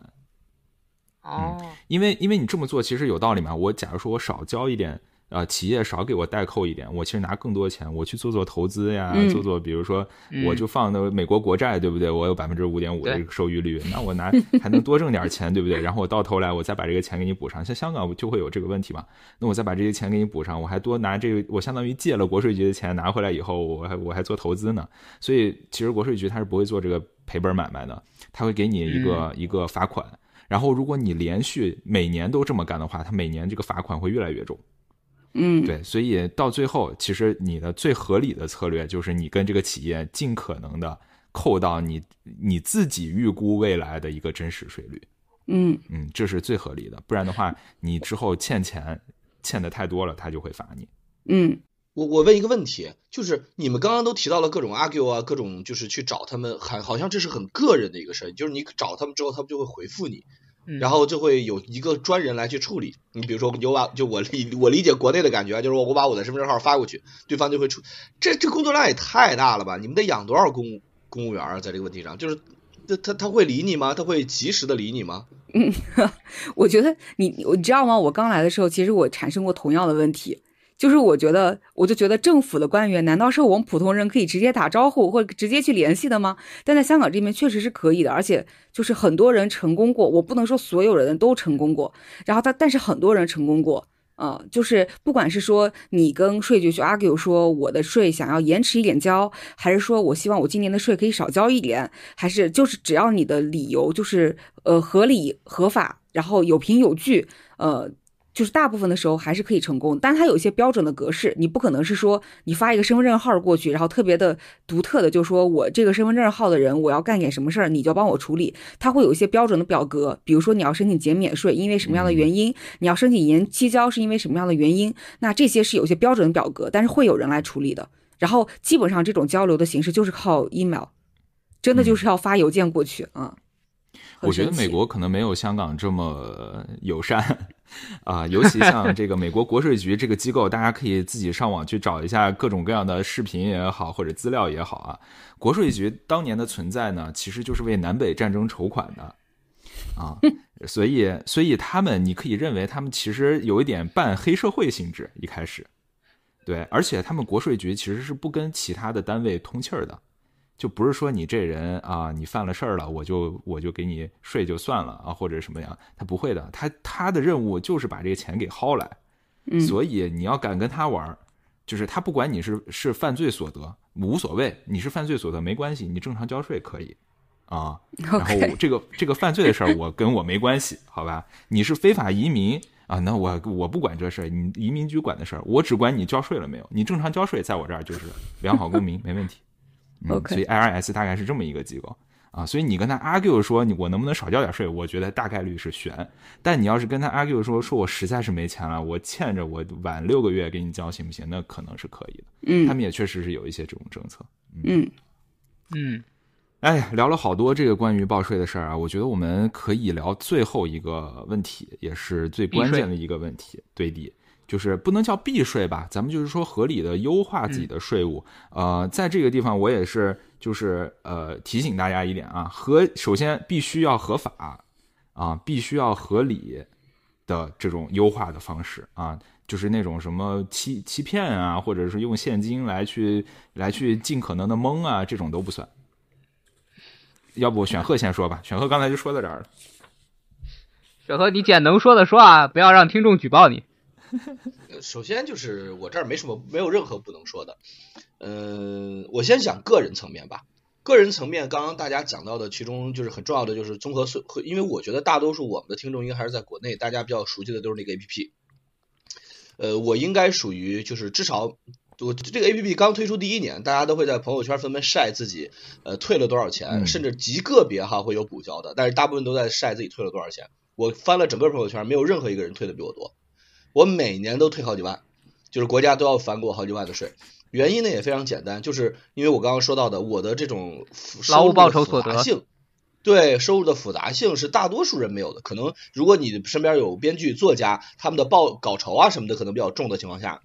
哦，因为因为你这么做其实有道理嘛。我假如说我少交一点。”呃，企业少给我代扣一点，我其实拿更多钱，我去做做投资呀，做做，比如说，我就放的美国国债，对不对？我有百分之五点五的这个收益率，那我拿还能多挣点钱，对不对？然后我到头来，我再把这个钱给你补上。像香港就会有这个问题嘛？那我再把这些钱给你补上，我还多拿这个，我相当于借了国税局的钱拿回来以后，我还我还做投资呢。所以其实国税局他是不会做这个赔本买卖的，他会给你一个一个罚款。然后如果你连续每年都这么干的话，他每年这个罚款会越来越重。嗯，对，所以到最后，其实你的最合理的策略就是你跟这个企业尽可能的扣到你你自己预估未来的一个真实税率。嗯嗯，这是最合理的，不然的话，你之后欠钱欠的太多了，他就会罚你。嗯，我我问一个问题，就是你们刚刚都提到了各种 argue 啊，各种就是去找他们，还好像这是很个人的一个事儿，就是你找他们之后，他们就会回复你。然后就会有一个专人来去处理。你比如说，有把就我理我理解国内的感觉，就是我我把我的身份证号发过去，对方就会处。这这工作量也太大了吧？你们得养多少公公务员啊？在这个问题上，就是他他他会理你吗？他会及时的理你吗？嗯，(laughs) 我觉得你你知道吗？我刚来的时候，其实我产生过同样的问题。就是我觉得，我就觉得政府的官员难道是我们普通人可以直接打招呼或直接去联系的吗？但在香港这边确实是可以的，而且就是很多人成功过，我不能说所有人都成功过，然后他但是很多人成功过，呃，就是不管是说你跟税局去 argue 说我的税想要延迟一点交，还是说我希望我今年的税可以少交一点，还是就是只要你的理由就是呃合理合法，然后有凭有据，呃。就是大部分的时候还是可以成功，但它有一些标准的格式，你不可能是说你发一个身份证号过去，然后特别的独特的，就说我这个身份证号的人，我要干点什么事儿，你就帮我处理。它会有一些标准的表格，比如说你要申请减免税，因为什么样的原因？你要申请延期交是因为什么样的原因？那这些是有些标准的表格，但是会有人来处理的。然后基本上这种交流的形式就是靠 email，真的就是要发邮件过去啊。我觉得美国可能没有香港这么友善。(laughs) 啊，尤其像这个美国国税局这个机构，大家可以自己上网去找一下各种各样的视频也好，或者资料也好啊。国税局当年的存在呢，其实就是为南北战争筹款的啊，所以，所以他们你可以认为他们其实有一点半黑社会性质，一开始，对，而且他们国税局其实是不跟其他的单位通气儿的。就不是说你这人啊，你犯了事儿了，我就我就给你税就算了啊，或者什么样？他不会的，他他的任务就是把这个钱给薅来，所以你要敢跟他玩，就是他不管你是是犯罪所得无所谓，你是犯罪所得没关系，你正常交税可以啊。(laughs) 然后这个这个犯罪的事儿我跟我没关系，好吧？你是非法移民啊，那我我不管这事儿，你移民局管的事儿，我只管你交税了没有，你正常交税，在我这儿就是良好公民，没问题。嗯，所以 IRS 大概是这么一个机构。啊，所以你跟他 argue 说你我能不能少交点税？我觉得大概率是悬。但你要是跟他 argue 说说我实在是没钱了，我欠着我晚六个月给你交行不行？那可能是可以的。嗯，他们也确实是有一些这种政策。嗯嗯，哎呀，聊了好多这个关于报税的事儿啊，我觉得我们可以聊最后一个问题，也是最关键的一个问题，对的。就是不能叫避税吧，咱们就是说合理的优化自己的税务。呃，在这个地方我也是，就是呃提醒大家一点啊，合首先必须要合法啊，必须要合理的这种优化的方式啊，就是那种什么欺欺骗啊，或者是用现金来去来去尽可能的蒙啊，这种都不算。要不选赫先说吧，选赫刚才就说到这儿了。选赫，你捡能说的说啊，不要让听众举报你。首先就是我这儿没什么，没有任何不能说的。嗯，我先讲个人层面吧。个人层面，刚刚大家讲到的，其中就是很重要的，就是综合税。因为我觉得大多数我们的听众应该还是在国内，大家比较熟悉的都是那个 A P P。呃，我应该属于就是至少我这个 A P P 刚推出第一年，大家都会在朋友圈纷纷晒自己呃退了多少钱，甚至极个别哈会有补交的，但是大部分都在晒自己退了多少钱。我翻了整个朋友圈，没有任何一个人退的比我多。我每年都退好几万，就是国家都要返给我好几万的税。原因呢也非常简单，就是因为我刚刚说到的，我的这种劳务报酬所得性，对收入的复杂性是大多数人没有的。可能如果你身边有编剧、作家，他们的报稿酬啊什么的可能比较重的情况下，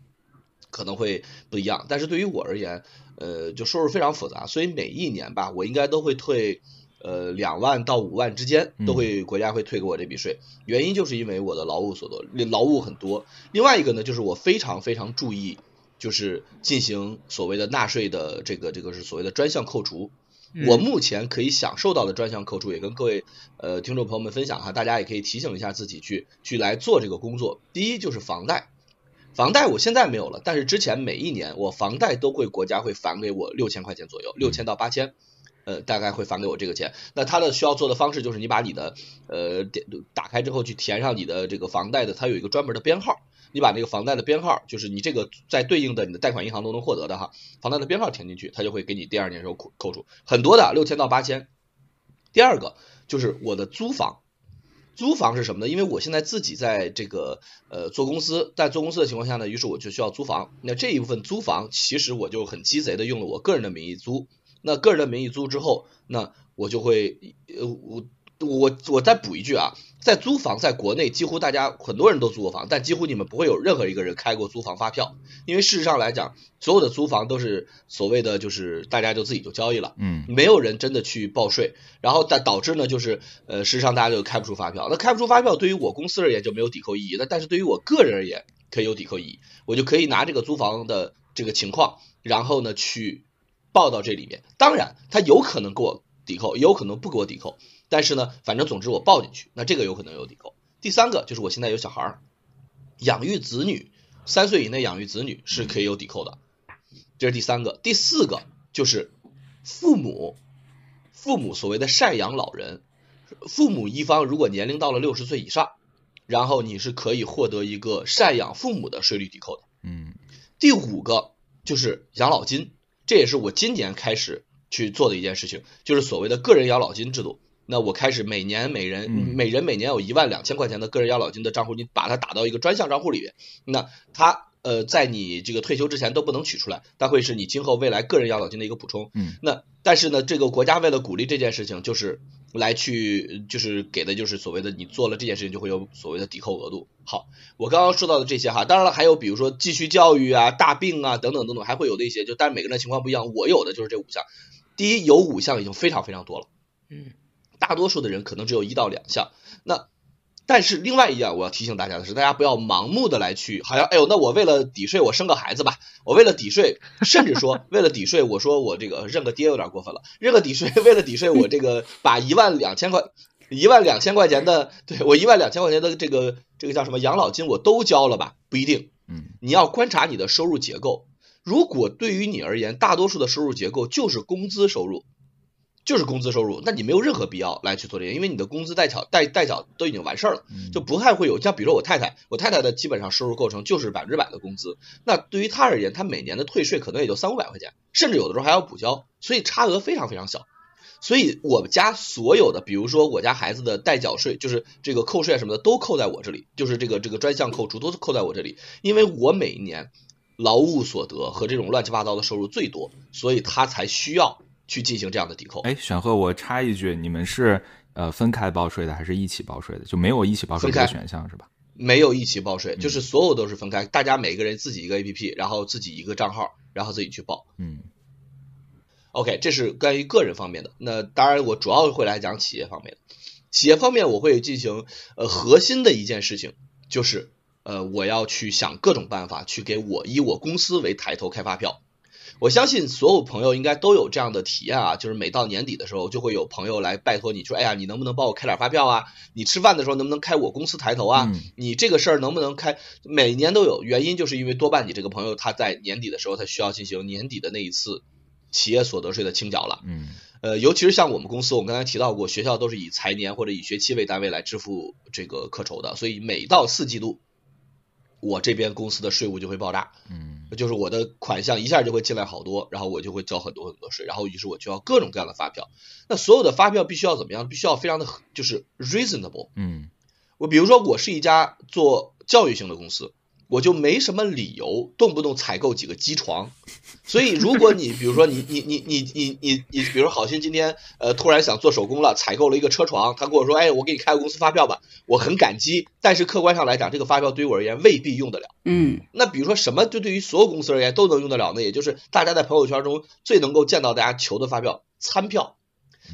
可能会不一样。但是对于我而言，呃，就收入非常复杂，所以每一年吧，我应该都会退。呃，两万到五万之间都会国家会退给我这笔税，原因就是因为我的劳务所得，劳务很多。另外一个呢，就是我非常非常注意，就是进行所谓的纳税的这个这个是所谓的专项扣除。我目前可以享受到的专项扣除，也跟各位呃听众朋友们分享哈，大家也可以提醒一下自己去去来做这个工作。第一就是房贷，房贷我现在没有了，但是之前每一年我房贷都会国家会返给我六千块钱左右，六千到八千。呃，大概会返给我这个钱。那他的需要做的方式就是，你把你的呃点打开之后，去填上你的这个房贷的，它有一个专门的编号。你把那个房贷的编号，就是你这个在对应的你的贷款银行都能获得的哈，房贷的编号填进去，它就会给你第二年时候扣扣除很多的，六千到八千。第二个就是我的租房，租房是什么呢？因为我现在自己在这个呃做公司，在做公司的情况下呢，于是我就需要租房。那这一部分租房，其实我就很鸡贼的用了我个人的名义租。那个人的名义租之后，那我就会，呃，我我我再补一句啊，在租房在国内几乎大家很多人都租过房，但几乎你们不会有任何一个人开过租房发票，因为事实上来讲，所有的租房都是所谓的就是大家就自己就交易了，嗯，没有人真的去报税，然后但导致呢就是呃事实上大家就开不出发票，那开不出发票对于我公司而言就没有抵扣意义，那但是对于我个人而言可以有抵扣意义，我就可以拿这个租房的这个情况，然后呢去。报到这里面，当然他有可能给我抵扣，也有可能不给我抵扣。但是呢，反正总之我报进去，那这个有可能有抵扣。第三个就是我现在有小孩儿，养育子女，三岁以内养育子女是可以有抵扣的，这是第三个。第四个就是父母，父母所谓的赡养老人，父母一方如果年龄到了六十岁以上，然后你是可以获得一个赡养父母的税率抵扣的。嗯。第五个就是养老金。这也是我今年开始去做的一件事情，就是所谓的个人养老金制度。那我开始每年每人每人每年有一万两千块钱的个人养老金的账户，你把它打到一个专项账户里边。那它呃在你这个退休之前都不能取出来，但会是你今后未来个人养老金的一个补充。嗯，那但是呢，这个国家为了鼓励这件事情，就是来去就是给的就是所谓的你做了这件事情就会有所谓的抵扣额度。好，我刚刚说到的这些哈，当然了还有比如说继续教育啊、大病啊等等等等，还会有的一些，就但是每个人的情况不一样。我有的就是这五项，第一有五项已经非常非常多了。嗯。大多数的人可能只有一到两项，那但是另外一样我要提醒大家的是，大家不要盲目的来去，好像哎呦，那我为了抵税，我生个孩子吧，我为了抵税，甚至说 (laughs) 为了抵税，我说我这个认个爹有点过分了，认个抵税，(laughs) 为了抵税，我这个把一万两千块，一万两千块钱的，对我一万两千块钱的这个这个叫什么养老金我都交了吧？不一定，嗯，你要观察你的收入结构，如果对于你而言，大多数的收入结构就是工资收入，就是工资收入，那你没有任何必要来去做这些，因为你的工资代缴代代缴都已经完事儿了，就不太会有像比如说我太太，我太太的基本上收入构成就是百分之百的工资，那对于她而言，她每年的退税可能也就三五百块钱，甚至有的时候还要补交，所以差额非常非常小。所以我们家所有的，比如说我家孩子的代缴税，就是这个扣税啊什么的，都扣在我这里，就是这个这个专项扣除都是扣在我这里，因为我每一年劳务所得和这种乱七八糟的收入最多，所以他才需要去进行这样的抵扣。哎，选赫，我插一句，你们是呃分开报税的，还是一起报税的？就没有一起报税这个选项是吧？没有一起报税，就是所有都是分开，大家每个人自己一个 APP，然后自己一个账号，然后自己去报。嗯。OK，这是关于个人方面的。那当然，我主要会来讲企业方面的。企业方面，我会进行呃核心的一件事情，就是呃我要去想各种办法去给我以我公司为抬头开发票。我相信所有朋友应该都有这样的体验啊，就是每到年底的时候，就会有朋友来拜托你说，哎呀，你能不能帮我开点发票啊？你吃饭的时候能不能开我公司抬头啊？你这个事儿能不能开？每年都有，原因就是因为多半你这个朋友他在年底的时候，他需要进行年底的那一次。企业所得税的清缴了，嗯，呃，尤其是像我们公司，我们刚才提到过，学校都是以财年或者以学期为单位来支付这个课酬的，所以每到四季度，我这边公司的税务就会爆炸，嗯，就是我的款项一下就会进来好多，然后我就会交很多很多税，然后于是我就要各种各样的发票，那所有的发票必须要怎么样？必须要非常的就是 reasonable，嗯，我比如说我是一家做教育性的公司。我就没什么理由动不动采购几个机床，所以如果你比如说你你你你你你你，比如好心今天呃突然想做手工了，采购了一个车床，他跟我说，哎，我给你开个公司发票吧，我很感激，但是客观上来讲，这个发票对于我而言未必用得了。嗯，那比如说什么就对于所有公司而言都能用得了呢？也就是大家在朋友圈中最能够见到大家求的发票，餐票。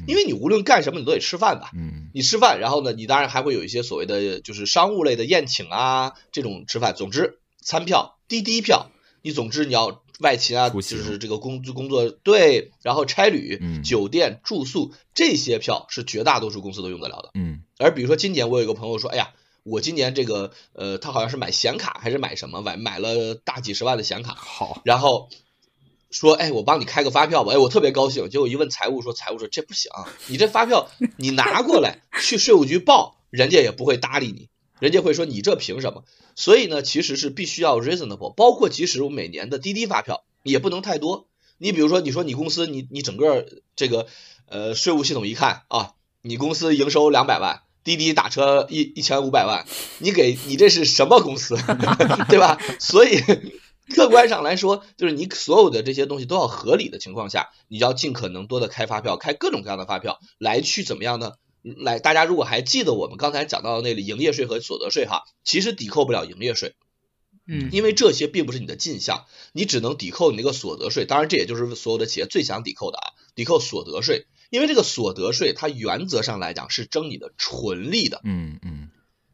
因为你无论干什么，你都得吃饭吧？嗯，你吃饭，然后呢，你当然还会有一些所谓的就是商务类的宴请啊，这种吃饭。总之，餐票、滴滴票，你总之你要外勤啊，就是这个工工作对，然后差旅、酒店住宿这些票是绝大多数公司都用得了的。嗯，而比如说今年我有一个朋友说，哎呀，我今年这个呃，他好像是买显卡还是买什么，买买了大几十万的显卡。好，然后。说，哎，我帮你开个发票吧，哎，我特别高兴。结果一问财务，说财务说这不行，你这发票你拿过来去税务局报，人家也不会搭理你，人家会说你这凭什么？所以呢，其实是必须要 reasonable，包括即使我每年的滴滴发票也不能太多。你比如说，你说你公司你你整个这个呃税务系统一看啊，你公司营收两百万，滴滴打车一一千五百万，你给你这是什么公司，(laughs) 对吧？所以。客观上来说，就是你所有的这些东西都要合理的情况下，你要尽可能多的开发票，开各种各样的发票来去怎么样呢？来，大家如果还记得我们刚才讲到的那里，营业税和所得税哈，其实抵扣不了营业税，嗯，因为这些并不是你的进项，你只能抵扣你那个所得税。当然，这也就是所有的企业最想抵扣的啊，抵扣所得税，因为这个所得税它原则上来讲是征你的纯利的，嗯嗯。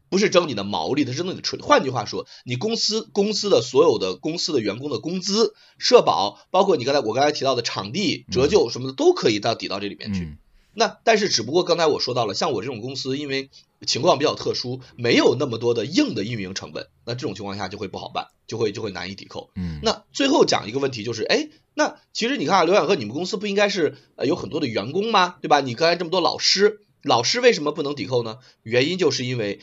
不是征你的毛利，它是征你的纯。换句话说，你公司公司的所有的公司的员工的工资、社保，包括你刚才我刚才提到的场地折旧什么的，都可以到抵到这里面去。那但是只不过刚才我说到了，像我这种公司，因为情况比较特殊，没有那么多的硬的运营成本，那这种情况下就会不好办，就会就会难以抵扣。嗯。那最后讲一个问题就是，哎，那其实你看啊，刘远和你们公司不应该是呃有很多的员工吗？对吧？你刚才这么多老师，老师为什么不能抵扣呢？原因就是因为。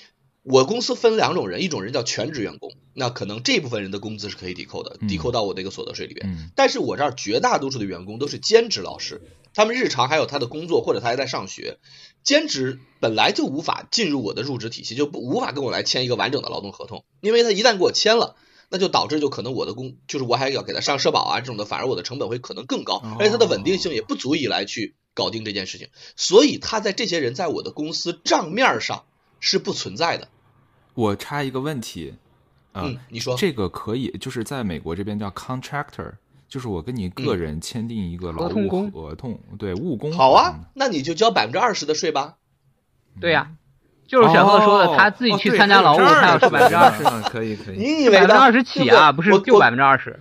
我公司分两种人，一种人叫全职员工，那可能这部分人的工资是可以抵扣的，抵扣到我的一个所得税里边。但是我这儿绝大多数的员工都是兼职老师，他们日常还有他的工作，或者他还在上学。兼职本来就无法进入我的入职体系，就不无法跟我来签一个完整的劳动合同，因为他一旦给我签了，那就导致就可能我的工就是我还要给他上社保啊这种的，反而我的成本会可能更高，而且他的稳定性也不足以来去搞定这件事情。所以他在这些人在我的公司账面上是不存在的。我插一个问题，嗯，你说这个可以，就是在美国这边叫 contractor，就是我跟你个人签订一个劳务合同，对，务工。好啊，那你就交百分之二十的税吧。对呀，就是小贺说的，他自己去参加劳务，他要收百分之二十，可以可以。你以为百分之二十起啊？不是，就百分之二十。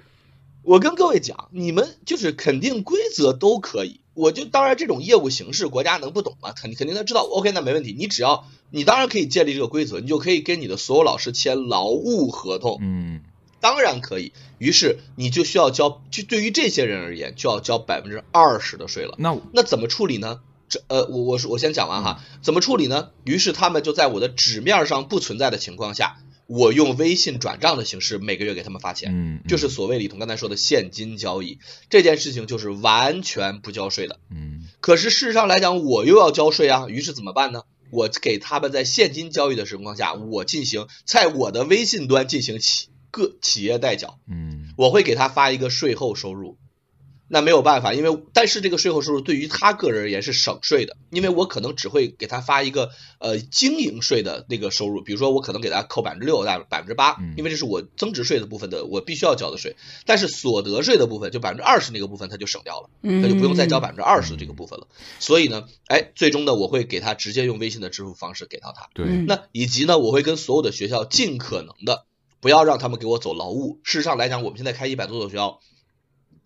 我跟各位讲，你们就是肯定规则都可以。我就当然这种业务形式，国家能不懂吗？肯定肯定他知道。OK，那没问题。你只要你当然可以建立这个规则，你就可以跟你的所有老师签劳务合同。嗯。当然可以。于是你就需要交，就对于这些人而言，就要交百分之二十的税了。那那怎么处理呢？这呃，我我我先讲完哈，怎么处理呢？于是他们就在我的纸面上不存在的情况下，我用微信转账的形式每个月给他们发钱，嗯，就是所谓李彤刚才说的现金交易，这件事情就是完全不交税的。嗯，可是事实上来讲，我又要交税啊，于是怎么办呢？我给他们在现金交易的情况下，我进行在我的微信端进行企个企业代缴，嗯，我会给他发一个税后收入。那没有办法，因为但是这个税后收入对于他个人而言是省税的，因为我可能只会给他发一个呃经营税的那个收入，比如说我可能给他扣百分之六、百百分之八，因为这是我增值税的部分的我必须要交的税，但是所得税的部分就百分之二十那个部分他就省掉了，他就不用再交百分之二十的这个部分了。所以呢，哎，最终呢我会给他直接用微信的支付方式给到他。对，那以及呢我会跟所有的学校尽可能的不要让他们给我走劳务。事实上来讲，我们现在开一百多所学校。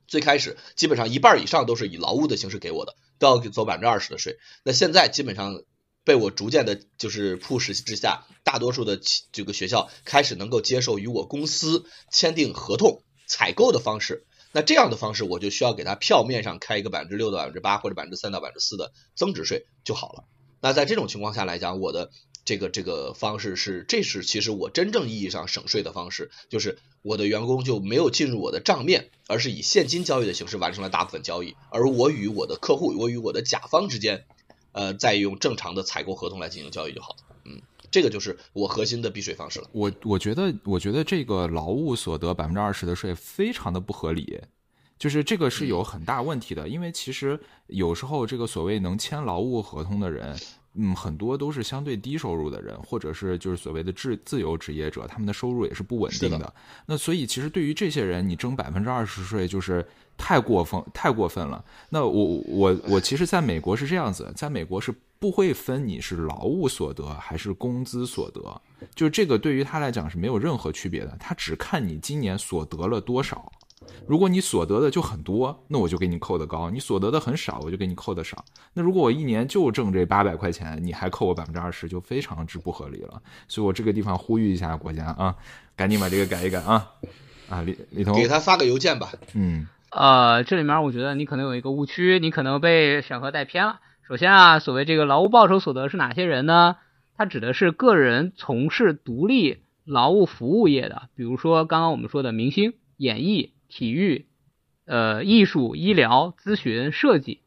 最开始基本上一半以上都是以劳务的形式给我的，都要给走百分之二十的税。那现在基本上被我逐渐的，就是 push 之下，大多数的这个学校开始能够接受与我公司签订合同采购的方式。那这样的方式，我就需要给他票面上开一个百分之六到百分之八或者百分之三到百分之四的增值税就好了。那在这种情况下来讲，我的。这个这个方式是，这是其实我真正意义上省税的方式，就是我的员工就没有进入我的账面，而是以现金交易的形式完成了大部分交易，而我与我的客户，我与我的甲方之间，呃，再用正常的采购合同来进行交易就好了。嗯，这个就是我核心的避税方式了。我我觉得，我觉得这个劳务所得百分之二十的税非常的不合理，就是这个是有很大问题的，因为其实有时候这个所谓能签劳务合同的人。嗯，很多都是相对低收入的人，或者是就是所谓的自自由职业者，他们的收入也是不稳定的。那所以其实对于这些人，你征百分之二十税就是太过分，太过分了。那我我我其实在美国是这样子，在美国是不会分你是劳务所得还是工资所得，就是这个对于他来讲是没有任何区别的，他只看你今年所得了多少。如果你所得的就很多，那我就给你扣的高；你所得的很少，我就给你扣的少。那如果我一年就挣这八百块钱，你还扣我百分之二十，就非常之不合理了。所以我这个地方呼吁一下国家啊，赶紧把这个改一改啊！啊，李李彤，给他发个邮件吧。嗯，呃，这里面我觉得你可能有一个误区，你可能被审核带偏了。首先啊，所谓这个劳务报酬所得是哪些人呢？它指的是个人从事独立劳务服务业的，比如说刚刚我们说的明星、演艺。体育、呃，艺术、医疗、咨询、设计，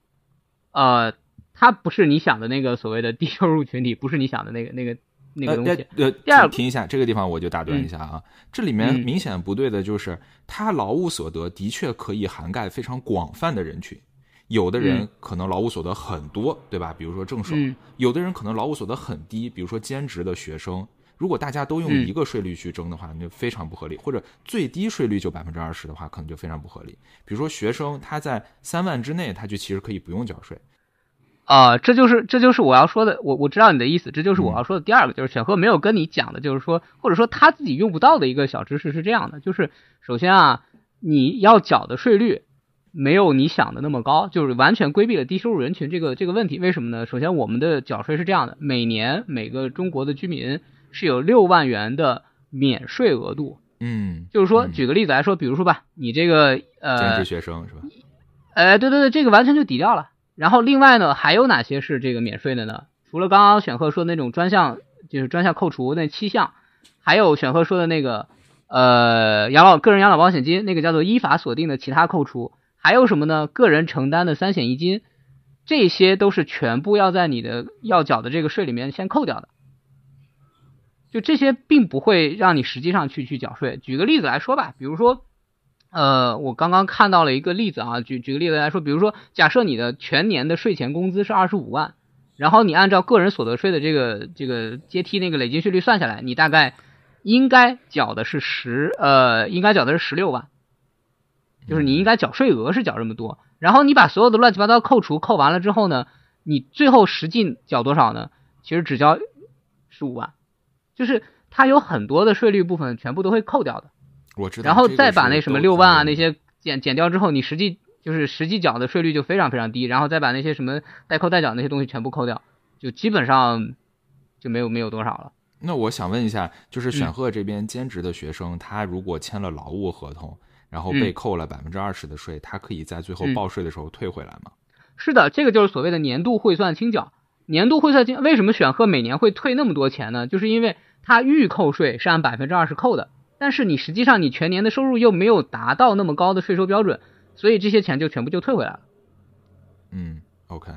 呃，它不是你想的那个所谓的低收入群体，不是你想的那个那个那个东西。呃，第二，停一下，这个地方我就打断一下啊，这里面明显不对的就是，他劳务所得的确可以涵盖非常广泛的人群，有的人可能劳务所得很多，对吧？比如说正手，有的人可能劳务所得很低，比如说兼职的学生。如果大家都用一个税率去征的话，那就非常不合理；或者最低税率就百分之二十的话，可能就非常不合理。比如说学生他在三万之内，他就其实可以不用缴税。啊，这就是这就是我要说的，我我知道你的意思，这就是我要说的第二个，就是选赫没有跟你讲的，就是说或者说他自己用不到的一个小知识是这样的，就是首先啊，你要缴的税率没有你想的那么高，就是完全规避了低收入人群这个这个问题。为什么呢？首先我们的缴税是这样的，每年每个中国的居民。是有六万元的免税额度，嗯，就是说，举个例子来说，比如说吧，你这个呃，兼职学生是吧？呃，对对对，这个完全就抵掉了。然后另外呢，还有哪些是这个免税的呢？除了刚刚选赫说的那种专项，就是专项扣除那七项，还有选赫说的那个呃养老个人养老保险金，那个叫做依法锁定的其他扣除，还有什么呢？个人承担的三险一金，这些都是全部要在你的要缴的这个税里面先扣掉的。就这些并不会让你实际上去去缴税。举个例子来说吧，比如说，呃，我刚刚看到了一个例子啊，举举个例子来说，比如说，假设你的全年的税前工资是二十五万，然后你按照个人所得税的这个这个阶梯那个累进税率算下来，你大概应该缴的是十呃，应该缴的是十六万，就是你应该缴税额是缴这么多，然后你把所有的乱七八糟扣除扣完了之后呢，你最后实际缴多少呢？其实只交十五万。就是它有很多的税率部分全部都会扣掉的，我知道。然后再把那什么六万啊那些减减掉之后，你实际就是实际缴的税率就非常非常低。然后再把那些什么代扣代缴那些东西全部扣掉，就基本上就没有没有多少了。那我想问一下，就是选赫这边兼职的学生，他如果签了劳务合同，然后被扣了百分之二十的税，他可以在最后报税的时候退回来吗？是的，这个就是所谓的年度汇算清缴。年度汇算金，为什么选赫每年会退那么多钱呢？就是因为他预扣税是按百分之二十扣的，但是你实际上你全年的收入又没有达到那么高的税收标准，所以这些钱就全部就退回来了。嗯，OK。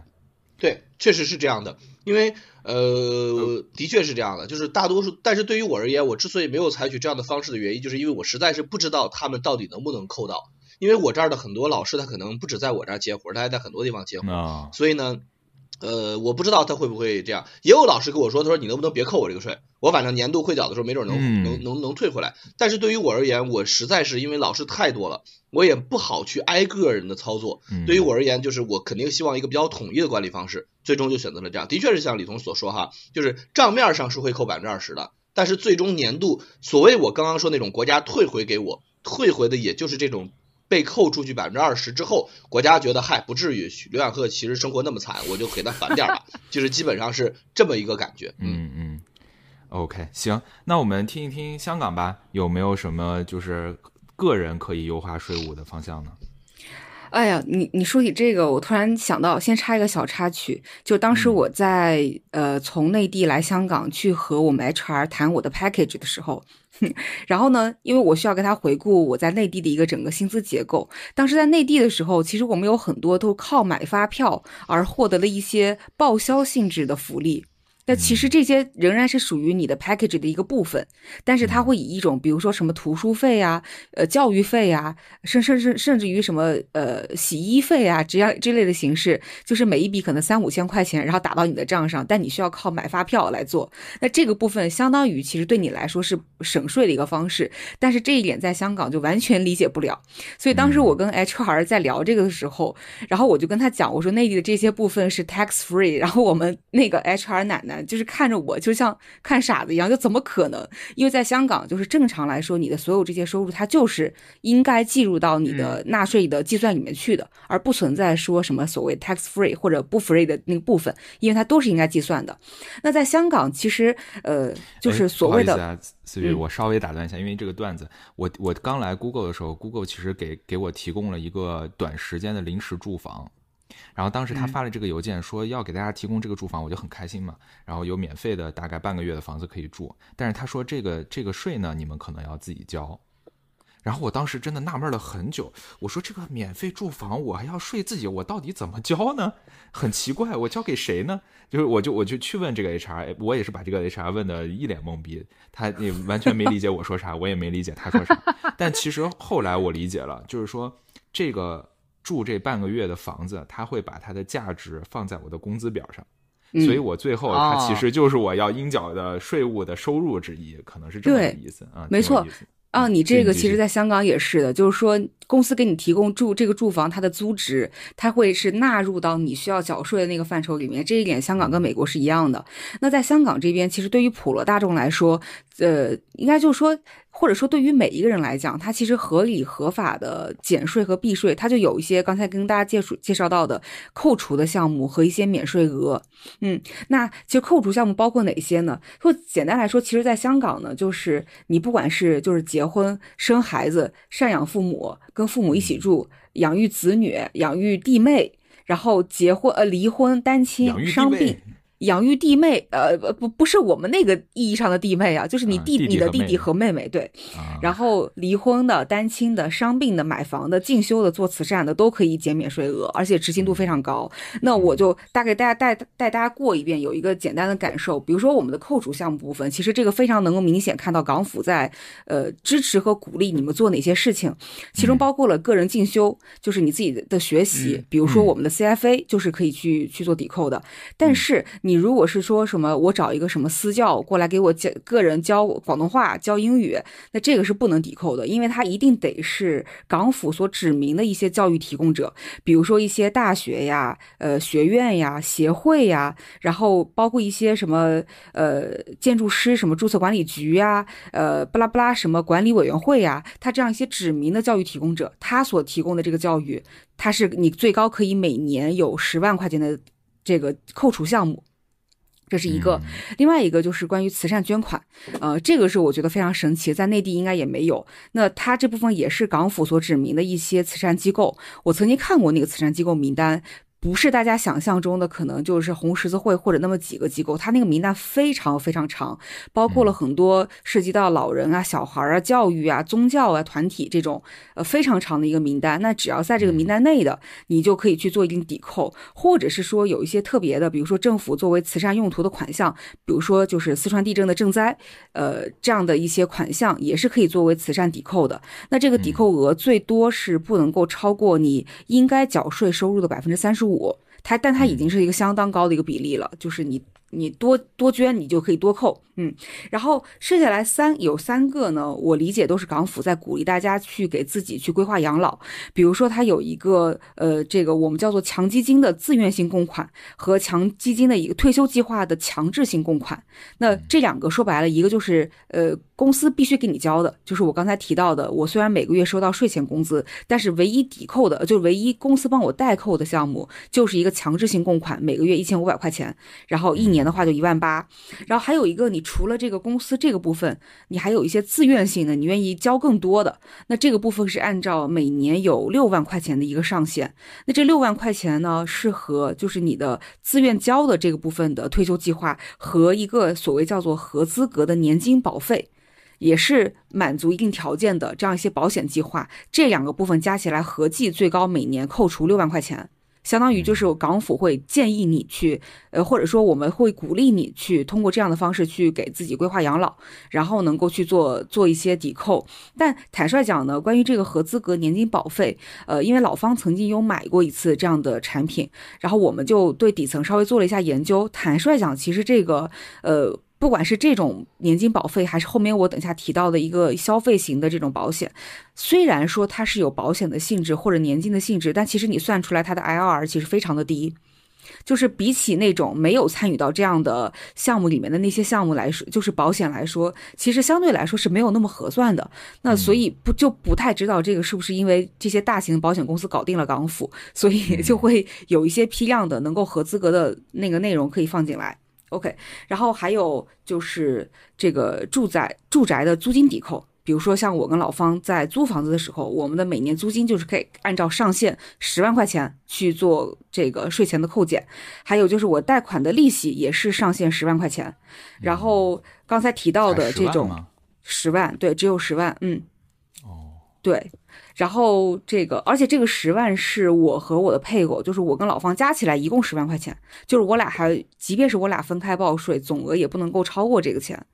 对，确实是这样的，因为呃，的确是这样的，就是大多数，但是对于我而言，我之所以没有采取这样的方式的原因，就是因为我实在是不知道他们到底能不能扣到，因为我这儿的很多老师，他可能不止在我这儿接活，他还在很多地方接活，所以呢。呃，我不知道他会不会这样。也有老师跟我说，他说你能不能别扣我这个税？我反正年度汇缴的时候，没准能能能能退回来。但是对于我而言，我实在是因为老师太多了，我也不好去挨个人的操作。对于我而言，就是我肯定希望一个比较统一的管理方式。最终就选择了这样。的确是像李彤所说哈，就是账面上是会扣百分之二十的，但是最终年度所谓我刚刚说那种国家退回给我退回的，也就是这种。被扣出去百分之二十之后，国家觉得嗨不至于，刘养鹤其实生活那么惨，我就给他返点吧，(laughs) 就是基本上是这么一个感觉。嗯嗯，OK，行，那我们听一听香港吧，有没有什么就是个人可以优化税务的方向呢？哎呀，你你说起这个，我突然想到，先插一个小插曲，就当时我在呃从内地来香港去和我们 HR 谈我的 package 的时候，然后呢，因为我需要跟他回顾我在内地的一个整个薪资结构。当时在内地的时候，其实我们有很多都靠买发票而获得了一些报销性质的福利。那其实这些仍然是属于你的 package 的一个部分，但是它会以一种，比如说什么图书费啊，呃，教育费啊，甚甚甚甚至于什么呃洗衣费啊这样这类的形式，就是每一笔可能三五千块钱，然后打到你的账上，但你需要靠买发票来做。那这个部分相当于其实对你来说是省税的一个方式，但是这一点在香港就完全理解不了。所以当时我跟 HR 在聊这个的时候，然后我就跟他讲，我说内地的这些部分是 tax free，然后我们那个 HR 奶奶。就是看着我，就像看傻子一样，就怎么可能？因为在香港，就是正常来说，你的所有这些收入，它就是应该计入到你的纳税的计算里面去的，而不存在说什么所谓 tax free 或者不 free 的那个部分，因为它都是应该计算的。那在香港，其实呃，就是所谓的思雨，我稍微打断一下，因为这个段子，我我刚来 Google 的时候，Google 其实给给我提供了一个短时间的临时住房。然后当时他发了这个邮件，说要给大家提供这个住房，我就很开心嘛。然后有免费的大概半个月的房子可以住，但是他说这个这个税呢，你们可能要自己交。然后我当时真的纳闷了很久，我说这个免费住房我还要税自己，我到底怎么交呢？很奇怪，我交给谁呢？就是我就我就去问这个 HR，我也是把这个 HR 问的一脸懵逼，他也完全没理解我说啥，我也没理解他说啥。(laughs) 但其实后来我理解了，就是说这个。住这半个月的房子，他会把它的价值放在我的工资表上，所以我最后它其实就是我要应缴的税务的收入之一，可能是这个意思啊，没错。啊，你这个其实，在香港也是的，就是说，公司给你提供住这个住房，它的租值，它会是纳入到你需要缴税的那个范畴里面。这一点，香港跟美国是一样的。那在香港这边，其实对于普罗大众来说，呃，应该就是说。或者说，对于每一个人来讲，他其实合理合法的减税和避税，他就有一些刚才跟大家介绍介绍到的扣除的项目和一些免税额。嗯，那其实扣除项目包括哪些呢？说简单来说，其实在香港呢，就是你不管是就是结婚、生孩子、赡养父母、跟父母一起住、养育子女、养育弟妹，然后结婚呃离婚、单亲、伤病。养育弟妹，呃，不，不是我们那个意义上的弟妹啊，就是你弟、你的弟弟和妹妹，对。然后离婚的、单亲的、伤病的、买房的、进修的、做慈善的，都可以减免税额，而且执行度非常高。那我就大概大家带带大家过一遍，有一个简单的感受。比如说我们的扣除项目部分，其实这个非常能够明显看到港府在呃支持和鼓励你们做哪些事情，其中包括了个人进修，就是你自己的学习，比如说我们的 CFA 就是可以去去做抵扣的，但是你。如果是说什么，我找一个什么私教过来给我教个人教广东话、教英语，那这个是不能抵扣的，因为他一定得是港府所指明的一些教育提供者，比如说一些大学呀、呃学院呀、协会呀，然后包括一些什么呃建筑师什么注册管理局呀、呃巴拉巴拉什么管理委员会呀，他这样一些指明的教育提供者，他所提供的这个教育，他是你最高可以每年有十万块钱的这个扣除项目。这是一个，另外一个就是关于慈善捐款，呃，这个是我觉得非常神奇，在内地应该也没有。那它这部分也是港府所指明的一些慈善机构，我曾经看过那个慈善机构名单。不是大家想象中的，可能就是红十字会或者那么几个机构，它那个名单非常非常长，包括了很多涉及到老人啊、小孩啊、教育啊、宗教啊团体这种，呃非常长的一个名单。那只要在这个名单内的，你就可以去做一定抵扣，或者是说有一些特别的，比如说政府作为慈善用途的款项，比如说就是四川地震的赈灾，呃这样的一些款项也是可以作为慈善抵扣的。那这个抵扣额最多是不能够超过你应该缴税收入的百分之三十五。五，它但它已经是一个相当高的一个比例了，就是你。你多多捐，你就可以多扣，嗯，然后剩下来三有三个呢，我理解都是港府在鼓励大家去给自己去规划养老，比如说它有一个呃，这个我们叫做强基金的自愿性供款和强基金的一个退休计划的强制性供款，那这两个说白了，一个就是呃公司必须给你交的，就是我刚才提到的，我虽然每个月收到税前工资，但是唯一抵扣的，就唯一公司帮我代扣的项目，就是一个强制性供款，每个月一千五百块钱，然后一年。的话就一万八，然后还有一个，你除了这个公司这个部分，你还有一些自愿性的，你愿意交更多的，那这个部分是按照每年有六万块钱的一个上限。那这六万块钱呢，是和就是你的自愿交的这个部分的退休计划和一个所谓叫做合资格的年金保费，也是满足一定条件的这样一些保险计划，这两个部分加起来合计最高每年扣除六万块钱。相当于就是港府会建议你去，呃，或者说我们会鼓励你去通过这样的方式去给自己规划养老，然后能够去做做一些抵扣。但坦率讲呢，关于这个合资格年金保费，呃，因为老方曾经有买过一次这样的产品，然后我们就对底层稍微做了一下研究。坦率讲，其实这个，呃。不管是这种年金保费，还是后面我等下提到的一个消费型的这种保险，虽然说它是有保险的性质或者年金的性质，但其实你算出来它的 IRR 其实非常的低，就是比起那种没有参与到这样的项目里面的那些项目来说，就是保险来说，其实相对来说是没有那么合算的。那所以不就不太知道这个是不是因为这些大型保险公司搞定了港府，所以就会有一些批量的能够合资格的那个内容可以放进来。OK，然后还有就是这个住宅住宅的租金抵扣，比如说像我跟老方在租房子的时候，我们的每年租金就是可以按照上限十万块钱去做这个税前的扣减，还有就是我贷款的利息也是上限十万块钱，然后刚才提到的这种十万，对，只有十万，嗯，哦，对。然后这个，而且这个十万是我和我的配偶，就是我跟老方加起来一共十万块钱，就是我俩还，即便是我俩分开报税，总额也不能够超过这个钱。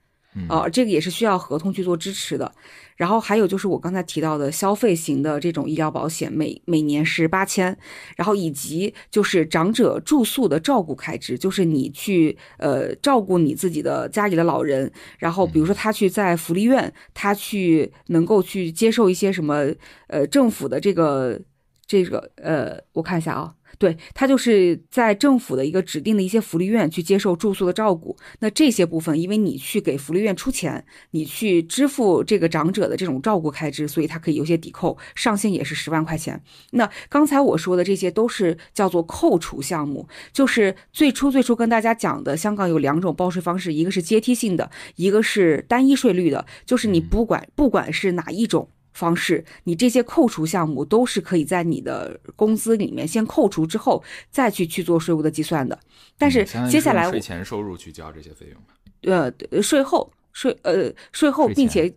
啊，这个也是需要合同去做支持的。然后还有就是我刚才提到的消费型的这种医疗保险，每每年是八千。然后以及就是长者住宿的照顾开支，就是你去呃照顾你自己的家里的老人，然后比如说他去在福利院，他去能够去接受一些什么呃政府的这个这个呃，我看一下啊。对他就是在政府的一个指定的一些福利院去接受住宿的照顾，那这些部分因为你去给福利院出钱，你去支付这个长者的这种照顾开支，所以它可以有些抵扣，上限也是十万块钱。那刚才我说的这些都是叫做扣除项目，就是最初最初跟大家讲的，香港有两种报税方式，一个是阶梯性的，一个是单一税率的，就是你不管不管是哪一种。方式，你这些扣除项目都是可以在你的工资里面先扣除之后，再去去做税务的计算的。但是接下来税前收入去交这些费用呃，税后税呃税后，并且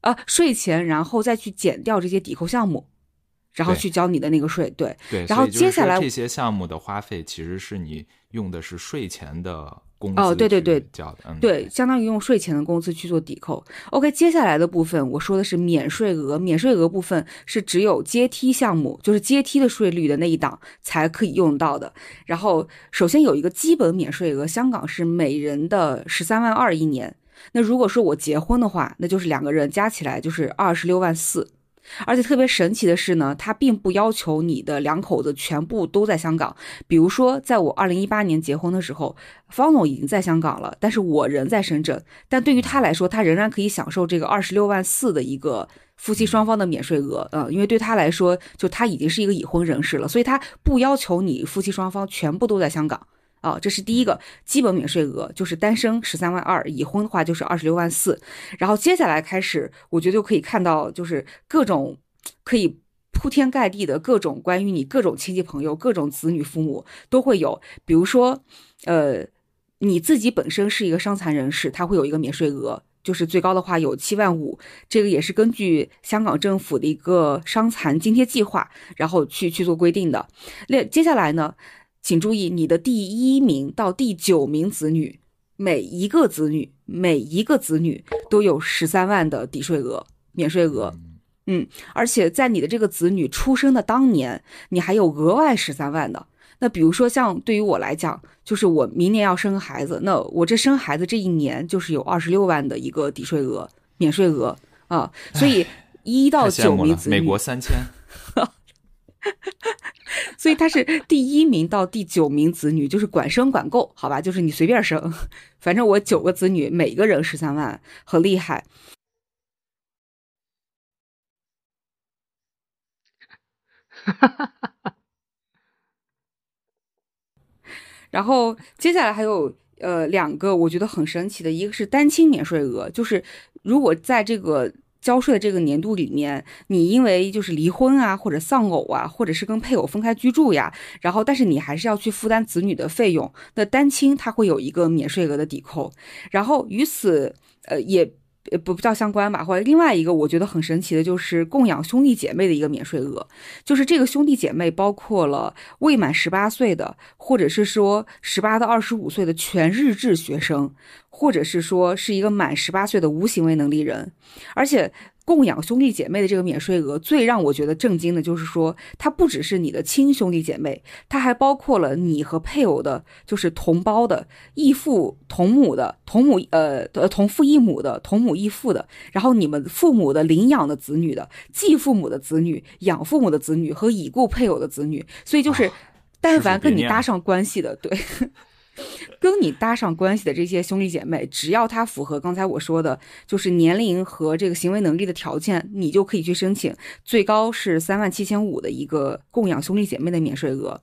啊税前，然后再去减掉这些抵扣项目，然后去交你的那个税。对对。然后接下来这些项目的花费，其实是你用的是税前的。哦，对对对，交的，对，相当于用税前的工资去做抵扣。OK，接下来的部分我说的是免税额，免税额部分是只有阶梯项目，就是阶梯的税率的那一档才可以用到的。然后，首先有一个基本免税额，香港是每人的十三万二一年。那如果说我结婚的话，那就是两个人加起来就是二十六万四。而且特别神奇的是呢，它并不要求你的两口子全部都在香港。比如说，在我二零一八年结婚的时候，方总已经在香港了，但是我人在深圳。但对于他来说，他仍然可以享受这个二十六万四的一个夫妻双方的免税额。呃，因为对他来说，就他已经是一个已婚人士了，所以他不要求你夫妻双方全部都在香港。啊，这是第一个基本免税额，就是单身十三万二，已婚的话就是二十六万四。然后接下来开始，我觉得就可以看到，就是各种可以铺天盖地的各种关于你各种亲戚朋友、各种子女父母都会有。比如说，呃，你自己本身是一个伤残人士，他会有一个免税额，就是最高的话有七万五。这个也是根据香港政府的一个伤残津贴计划，然后去去做规定的。那接下来呢？请注意，你的第一名到第九名子女，每一个子女每一个子女都有十三万的抵税额、免税额。嗯，而且在你的这个子女出生的当年，你还有额外十三万的。那比如说，像对于我来讲，就是我明年要生孩子，那我这生孩子这一年就是有二十六万的一个抵税额、免税额啊。所以一到九名子女，美国三千。(laughs) (laughs) 所以他是第一名到第九名子女，就是管生管够，好吧？就是你随便生，(laughs) 反正我九个子女，每个人十三万，很厉害。(laughs) 然后接下来还有呃两个我觉得很神奇的，一个是单亲免税额，就是如果在这个。交税的这个年度里面，你因为就是离婚啊，或者丧偶啊，或者是跟配偶分开居住呀，然后但是你还是要去负担子女的费用，那单亲他会有一个免税额的抵扣，然后与此呃也。呃，不不叫相关吧，或者另外一个我觉得很神奇的就是供养兄弟姐妹的一个免税额，就是这个兄弟姐妹包括了未满十八岁的，或者是说十八到二十五岁的全日制学生，或者是说是一个满十八岁的无行为能力人，而且。供养兄弟姐妹的这个免税额，最让我觉得震惊的就是说，它不只是你的亲兄弟姐妹，它还包括了你和配偶的，就是同胞的、异父同母的、同母呃呃同父异母的、同母异父的，然后你们父母的领养的子女的、继父母的子女、养父母的子女和已故配偶的子女，所以就是，但凡跟你搭上关系的，对。跟你搭上关系的这些兄弟姐妹，只要他符合刚才我说的，就是年龄和这个行为能力的条件，你就可以去申请，最高是三万七千五的一个供养兄弟姐妹的免税额。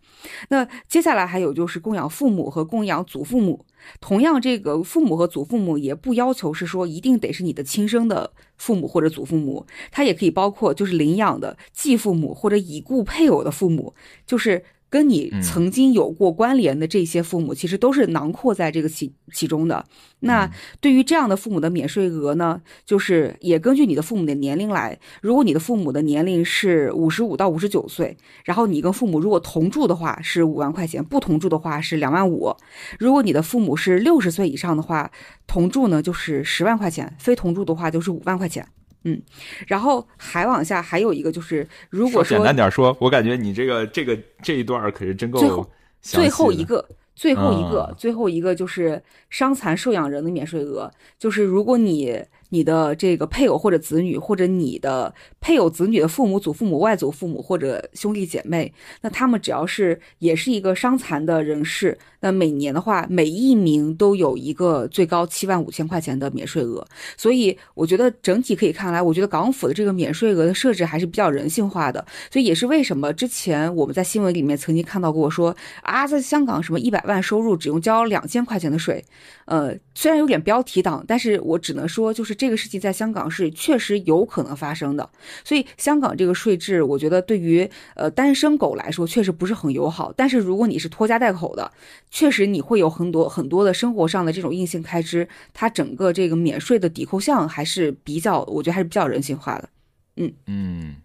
那接下来还有就是供养父母和供养祖父母，同样这个父母和祖父母也不要求是说一定得是你的亲生的父母或者祖父母，他也可以包括就是领养的继父母或者已故配偶的父母，就是。跟你曾经有过关联的这些父母，其实都是囊括在这个其其中的。那对于这样的父母的免税额呢，就是也根据你的父母的年龄来。如果你的父母的年龄是五十五到五十九岁，然后你跟父母如果同住的话是五万块钱，不同住的话是两万五。如果你的父母是六十岁以上的话，同住呢就是十万块钱，非同住的话就是五万块钱。嗯，然后还往下还有一个就是，如果说简单点说，我感觉你这个这个这一段可是真够。最后最后一个，最后一个，最后一个就是伤残受养人的免税额，就是如果你。你的这个配偶或者子女，或者你的配偶子女的父母、祖父母、外祖父母或者兄弟姐妹，那他们只要是也是一个伤残的人士，那每年的话，每一名都有一个最高七万五千块钱的免税额。所以我觉得整体可以看来，我觉得港府的这个免税额的设置还是比较人性化的。所以也是为什么之前我们在新闻里面曾经看到过说啊，在香港什么一百万收入只用交两千块钱的税，呃，虽然有点标题党，但是我只能说就是。这个事情在香港是确实有可能发生的，所以香港这个税制，我觉得对于呃单身狗来说确实不是很友好。但是如果你是拖家带口的，确实你会有很多很多的生活上的这种硬性开支，它整个这个免税的抵扣项还是比较，我觉得还是比较人性化的。嗯嗯，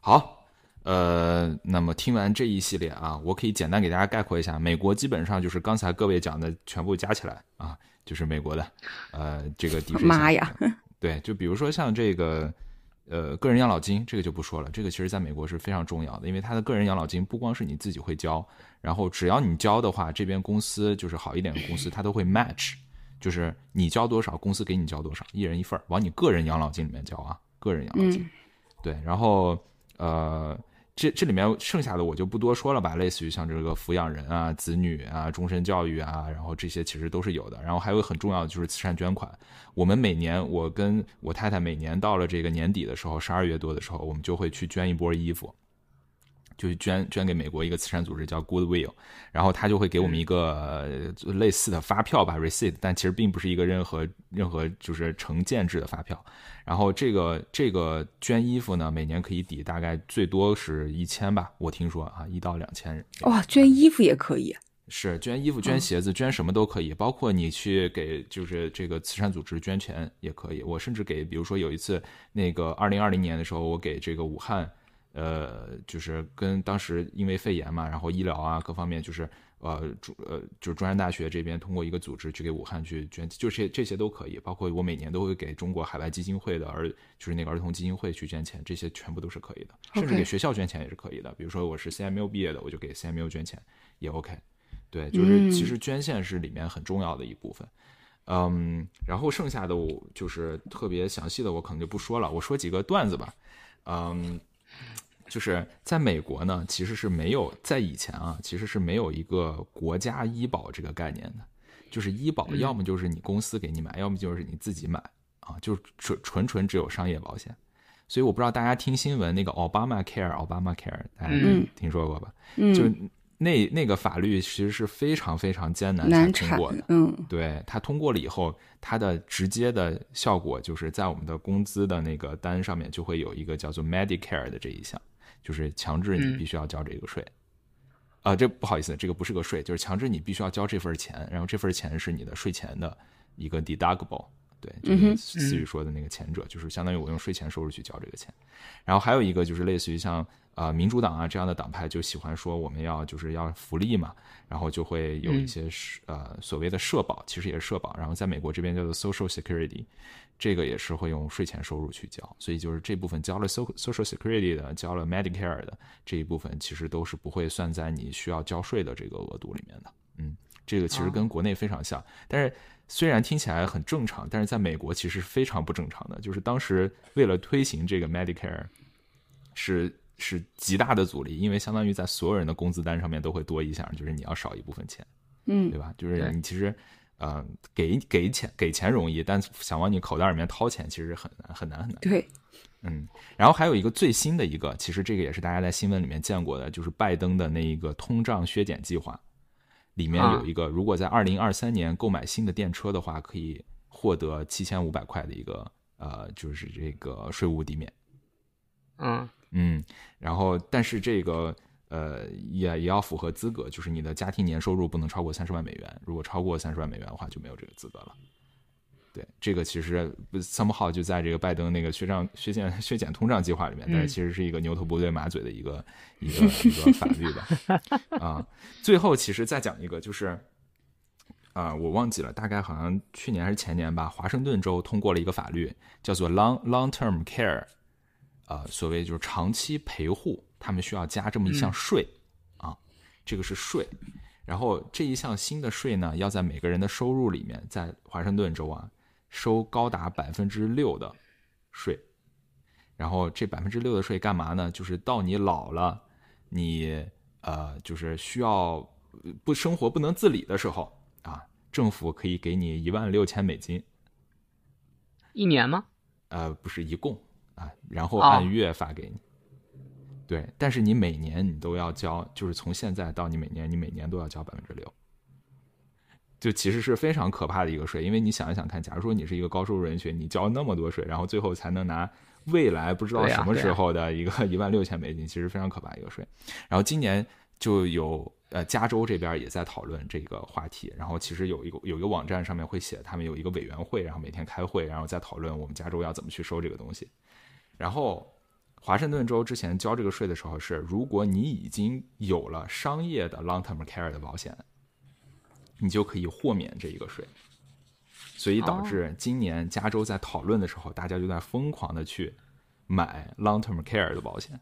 好，呃，那么听完这一系列啊，我可以简单给大家概括一下，美国基本上就是刚才各位讲的全部加起来啊。就是美国的，呃，这个抵税。妈呀！(laughs) 对，就比如说像这个，呃，个人养老金，这个就不说了。这个其实在美国是非常重要的，因为他的个人养老金不光是你自己会交，然后只要你交的话，这边公司就是好一点的公司，它都会 match，就是你交多少，公司给你交多少，一人一份儿往你个人养老金里面交啊，个人养老金。对，然后呃。这这里面剩下的我就不多说了吧，类似于像这个抚养人啊、子女啊、终身教育啊，然后这些其实都是有的。然后还有很重要的就是慈善捐款。我们每年，我跟我太太每年到了这个年底的时候，十二月多的时候，我们就会去捐一波衣服。就捐捐给美国一个慈善组织叫 Goodwill，然后他就会给我们一个类似的发票吧，receipt，但其实并不是一个任何任何就是成建制的发票。然后这个这个捐衣服呢，每年可以抵大概最多是一千吧，我听说啊，一到两千。哇，捐衣服也可以。是捐衣服、捐鞋子、捐什么都可以，包括你去给就是这个慈善组织捐钱也可以。我甚至给，比如说有一次那个二零二零年的时候，我给这个武汉。呃，就是跟当时因为肺炎嘛，然后医疗啊各方面，就是呃中呃就是中山大学这边通过一个组织去给武汉去捐，就这这些都可以，包括我每年都会给中国海外基金会的儿就是那个儿童基金会去捐钱，这些全部都是可以的，甚至给学校捐钱也是可以的。比如说我是 CMU 毕业的，我就给 CMU 捐钱也 OK。对，就是其实捐献是里面很重要的一部分。嗯，然后剩下的我就是特别详细的我可能就不说了，我说几个段子吧。嗯。就是在美国呢，其实是没有在以前啊，其实是没有一个国家医保这个概念的。就是医保，要么就是你公司给你买，要么就是你自己买啊，就纯纯纯只有商业保险。所以我不知道大家听新闻那个 Obama Care，Obama Care，大家听说过吧？嗯，就那那个法律其实是非常非常艰难才通过的。嗯，对，它通过了以后，它的直接的效果就是在我们的工资的那个单上面就会有一个叫做 Medicare 的这一项。就是强制你必须要交这个税，啊，这不好意思，这个不是个税，就是强制你必须要交这份钱，然后这份钱是你的税前的一个 deductible，对，就是思雨说的那个前者，就是相当于我用税前收入去交这个钱。然后还有一个就是类似于像啊民主党啊这样的党派就喜欢说我们要就是要福利嘛，然后就会有一些呃所谓的社保，其实也是社保，然后在美国这边叫做 social security。这个也是会用税前收入去交，所以就是这部分交了 social security 的，交了 Medicare 的这一部分，其实都是不会算在你需要交税的这个额度里面的。嗯，这个其实跟国内非常像，但是虽然听起来很正常，但是在美国其实非常不正常的，就是当时为了推行这个 Medicare，是是极大的阻力，因为相当于在所有人的工资单上面都会多一项，就是你要少一部分钱，嗯，对吧？就是你其实。呃，给给钱给钱容易，但想往你口袋里面掏钱，其实很难很难很难。对，嗯，然后还有一个最新的一个，其实这个也是大家在新闻里面见过的，就是拜登的那一个通胀削减计划，里面有一个，如果在二零二三年购买新的电车的话，可以获得七千五百块的一个呃，就是这个税务抵免。嗯嗯，然后但是这个。呃，也也要符合资格，就是你的家庭年收入不能超过三十万美元，如果超过三十万美元的话，就没有这个资格了。对，这个其实 somehow 就在这个拜登那个削账、削减、削减通胀计划里面，但是其实是一个牛头不对马嘴的一个一个一个法律吧。啊，最后其实再讲一个，就是啊，我忘记了，大概好像去年还是前年吧，华盛顿州通过了一个法律，叫做 long long term care，啊，所谓就是长期陪护。他们需要加这么一项税，啊，这个是税，然后这一项新的税呢，要在每个人的收入里面，在华盛顿州啊，收高达百分之六的税，然后这百分之六的税干嘛呢？就是到你老了，你呃，就是需要不生活不能自理的时候啊，政府可以给你一万六千美金，一年吗？呃，不是，一共啊，然后按月发给你。对，但是你每年你都要交，就是从现在到你每年，你每年都要交百分之六，就其实是非常可怕的一个税。因为你想一想看，假如说你是一个高收入人群，你交那么多税，然后最后才能拿未来不知道什么时候的一个一万六千美金，其实非常可怕一个税。然后今年就有呃加州这边也在讨论这个话题，然后其实有一个有一个网站上面会写，他们有一个委员会，然后每天开会，然后再讨论我们加州要怎么去收这个东西，然后。华盛顿州之前交这个税的时候是，如果你已经有了商业的 long-term care 的保险，你就可以豁免这一个税。所以导致今年加州在讨论的时候，大家就在疯狂的去买 long-term care 的保险。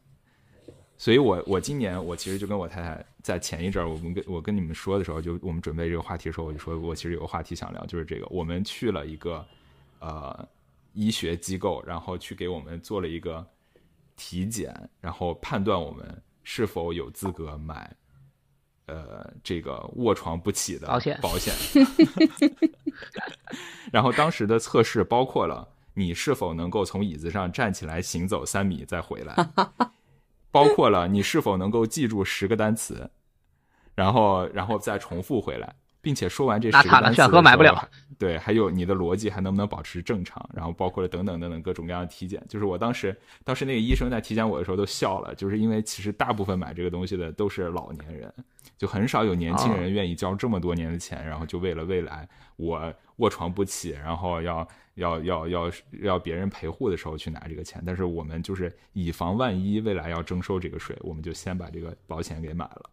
所以我我今年我其实就跟我太太在前一阵儿，我们跟我跟你们说的时候，就我们准备这个话题的时候，我就说我其实有个话题想聊，就是这个，我们去了一个呃医学机构，然后去给我们做了一个。体检，然后判断我们是否有资格买，呃，这个卧床不起的保险。保险。(laughs) 然后当时的测试包括了你是否能够从椅子上站起来行走三米再回来，(laughs) 包括了你是否能够记住十个单词，然后然后再重复回来。并且说完这十个单词买不了，(laughs) 对，还有你的逻辑还能不能保持正常，然后包括了等等等等各种各样的体检。就是我当时，当时那个医生在体检我的时候都笑了，就是因为其实大部分买这个东西的都是老年人，就很少有年轻人愿意交这么多年的钱，然后就为了未来我卧床不起，然后要要要要要别人陪护的时候去拿这个钱。但是我们就是以防万一未来要征收这个税，我们就先把这个保险给买了。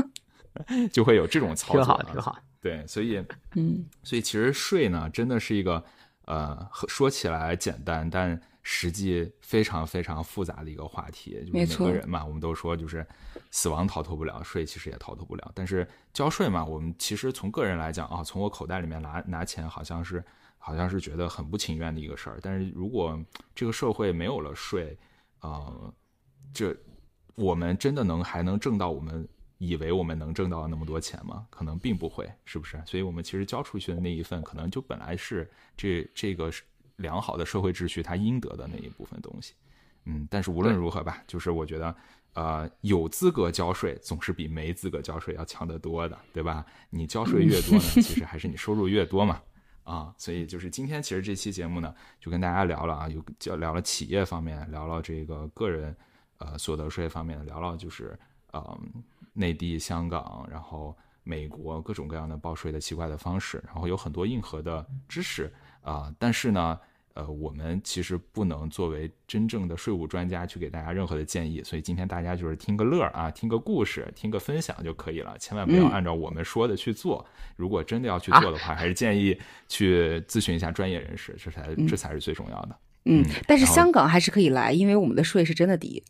(laughs) (laughs) 就会有这种操作，挺好，挺好。对，所以，嗯，所以其实税呢，真的是一个呃，说起来简单，但实际非常非常复杂的一个话题。就是每个人嘛，我们都说就是死亡逃脱不了，税其实也逃脱不了。但是交税嘛，我们其实从个人来讲啊，从我口袋里面拿拿钱，好像是好像是觉得很不情愿的一个事儿。但是如果这个社会没有了税，呃，这我们真的能还能挣到我们？以为我们能挣到那么多钱吗？可能并不会，是不是？所以，我们其实交出去的那一份，可能就本来是这这个良好的社会秩序它应得的那一部分东西。嗯，但是无论如何吧，就是我觉得，呃，有资格交税总是比没资格交税要强得多的，对吧？你交税越多呢，(laughs) 其实还是你收入越多嘛。啊，所以就是今天其实这期节目呢，就跟大家聊了啊，有就聊了企业方面，聊了这个个人呃所得税方面的，聊了就是嗯。内地、香港，然后美国各种各样的报税的奇怪的方式，然后有很多硬核的知识啊，但是呢，呃，我们其实不能作为真正的税务专家去给大家任何的建议，所以今天大家就是听个乐儿啊，听个故事，听个分享就可以了，千万不要按照我们说的去做。如果真的要去做的话，还是建议去咨询一下专业人士，这才这才是最重要的。嗯，但是香港还是可以来，因为我们的税是真的低。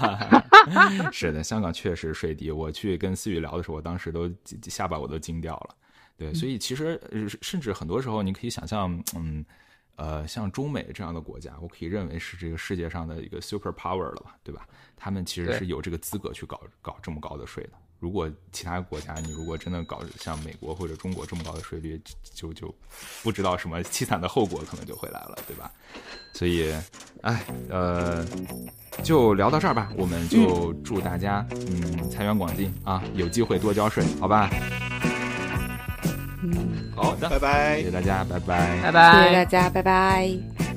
(laughs) 是的，香港确实税低。我去跟思雨聊的时候，我当时都下巴我都惊掉了。对，所以其实甚至很多时候，你可以想象，嗯，呃，像中美这样的国家，我可以认为是这个世界上的一个 super power 了吧，对吧？他们其实是有这个资格去搞搞这么高的税的。如果其他国家，你如果真的搞像美国或者中国这么高的税率，就就不知道什么凄惨的后果可能就会来了，对吧？所以，哎，呃，就聊到这儿吧。我们就祝大家，嗯，财源广进啊，有机会多交税，好吧？嗯，好的，拜拜，谢谢大家，拜拜，拜拜，谢谢大家，拜拜。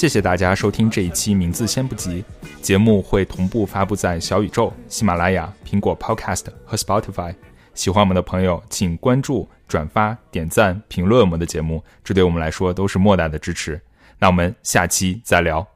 谢谢大家收听这一期，名字先不急。节目会同步发布在小宇宙、喜马拉雅、苹果 Podcast 和 Spotify。喜欢我们的朋友，请关注、转发、点赞、评论我们的节目，这对我们来说都是莫大的支持。那我们下期再聊。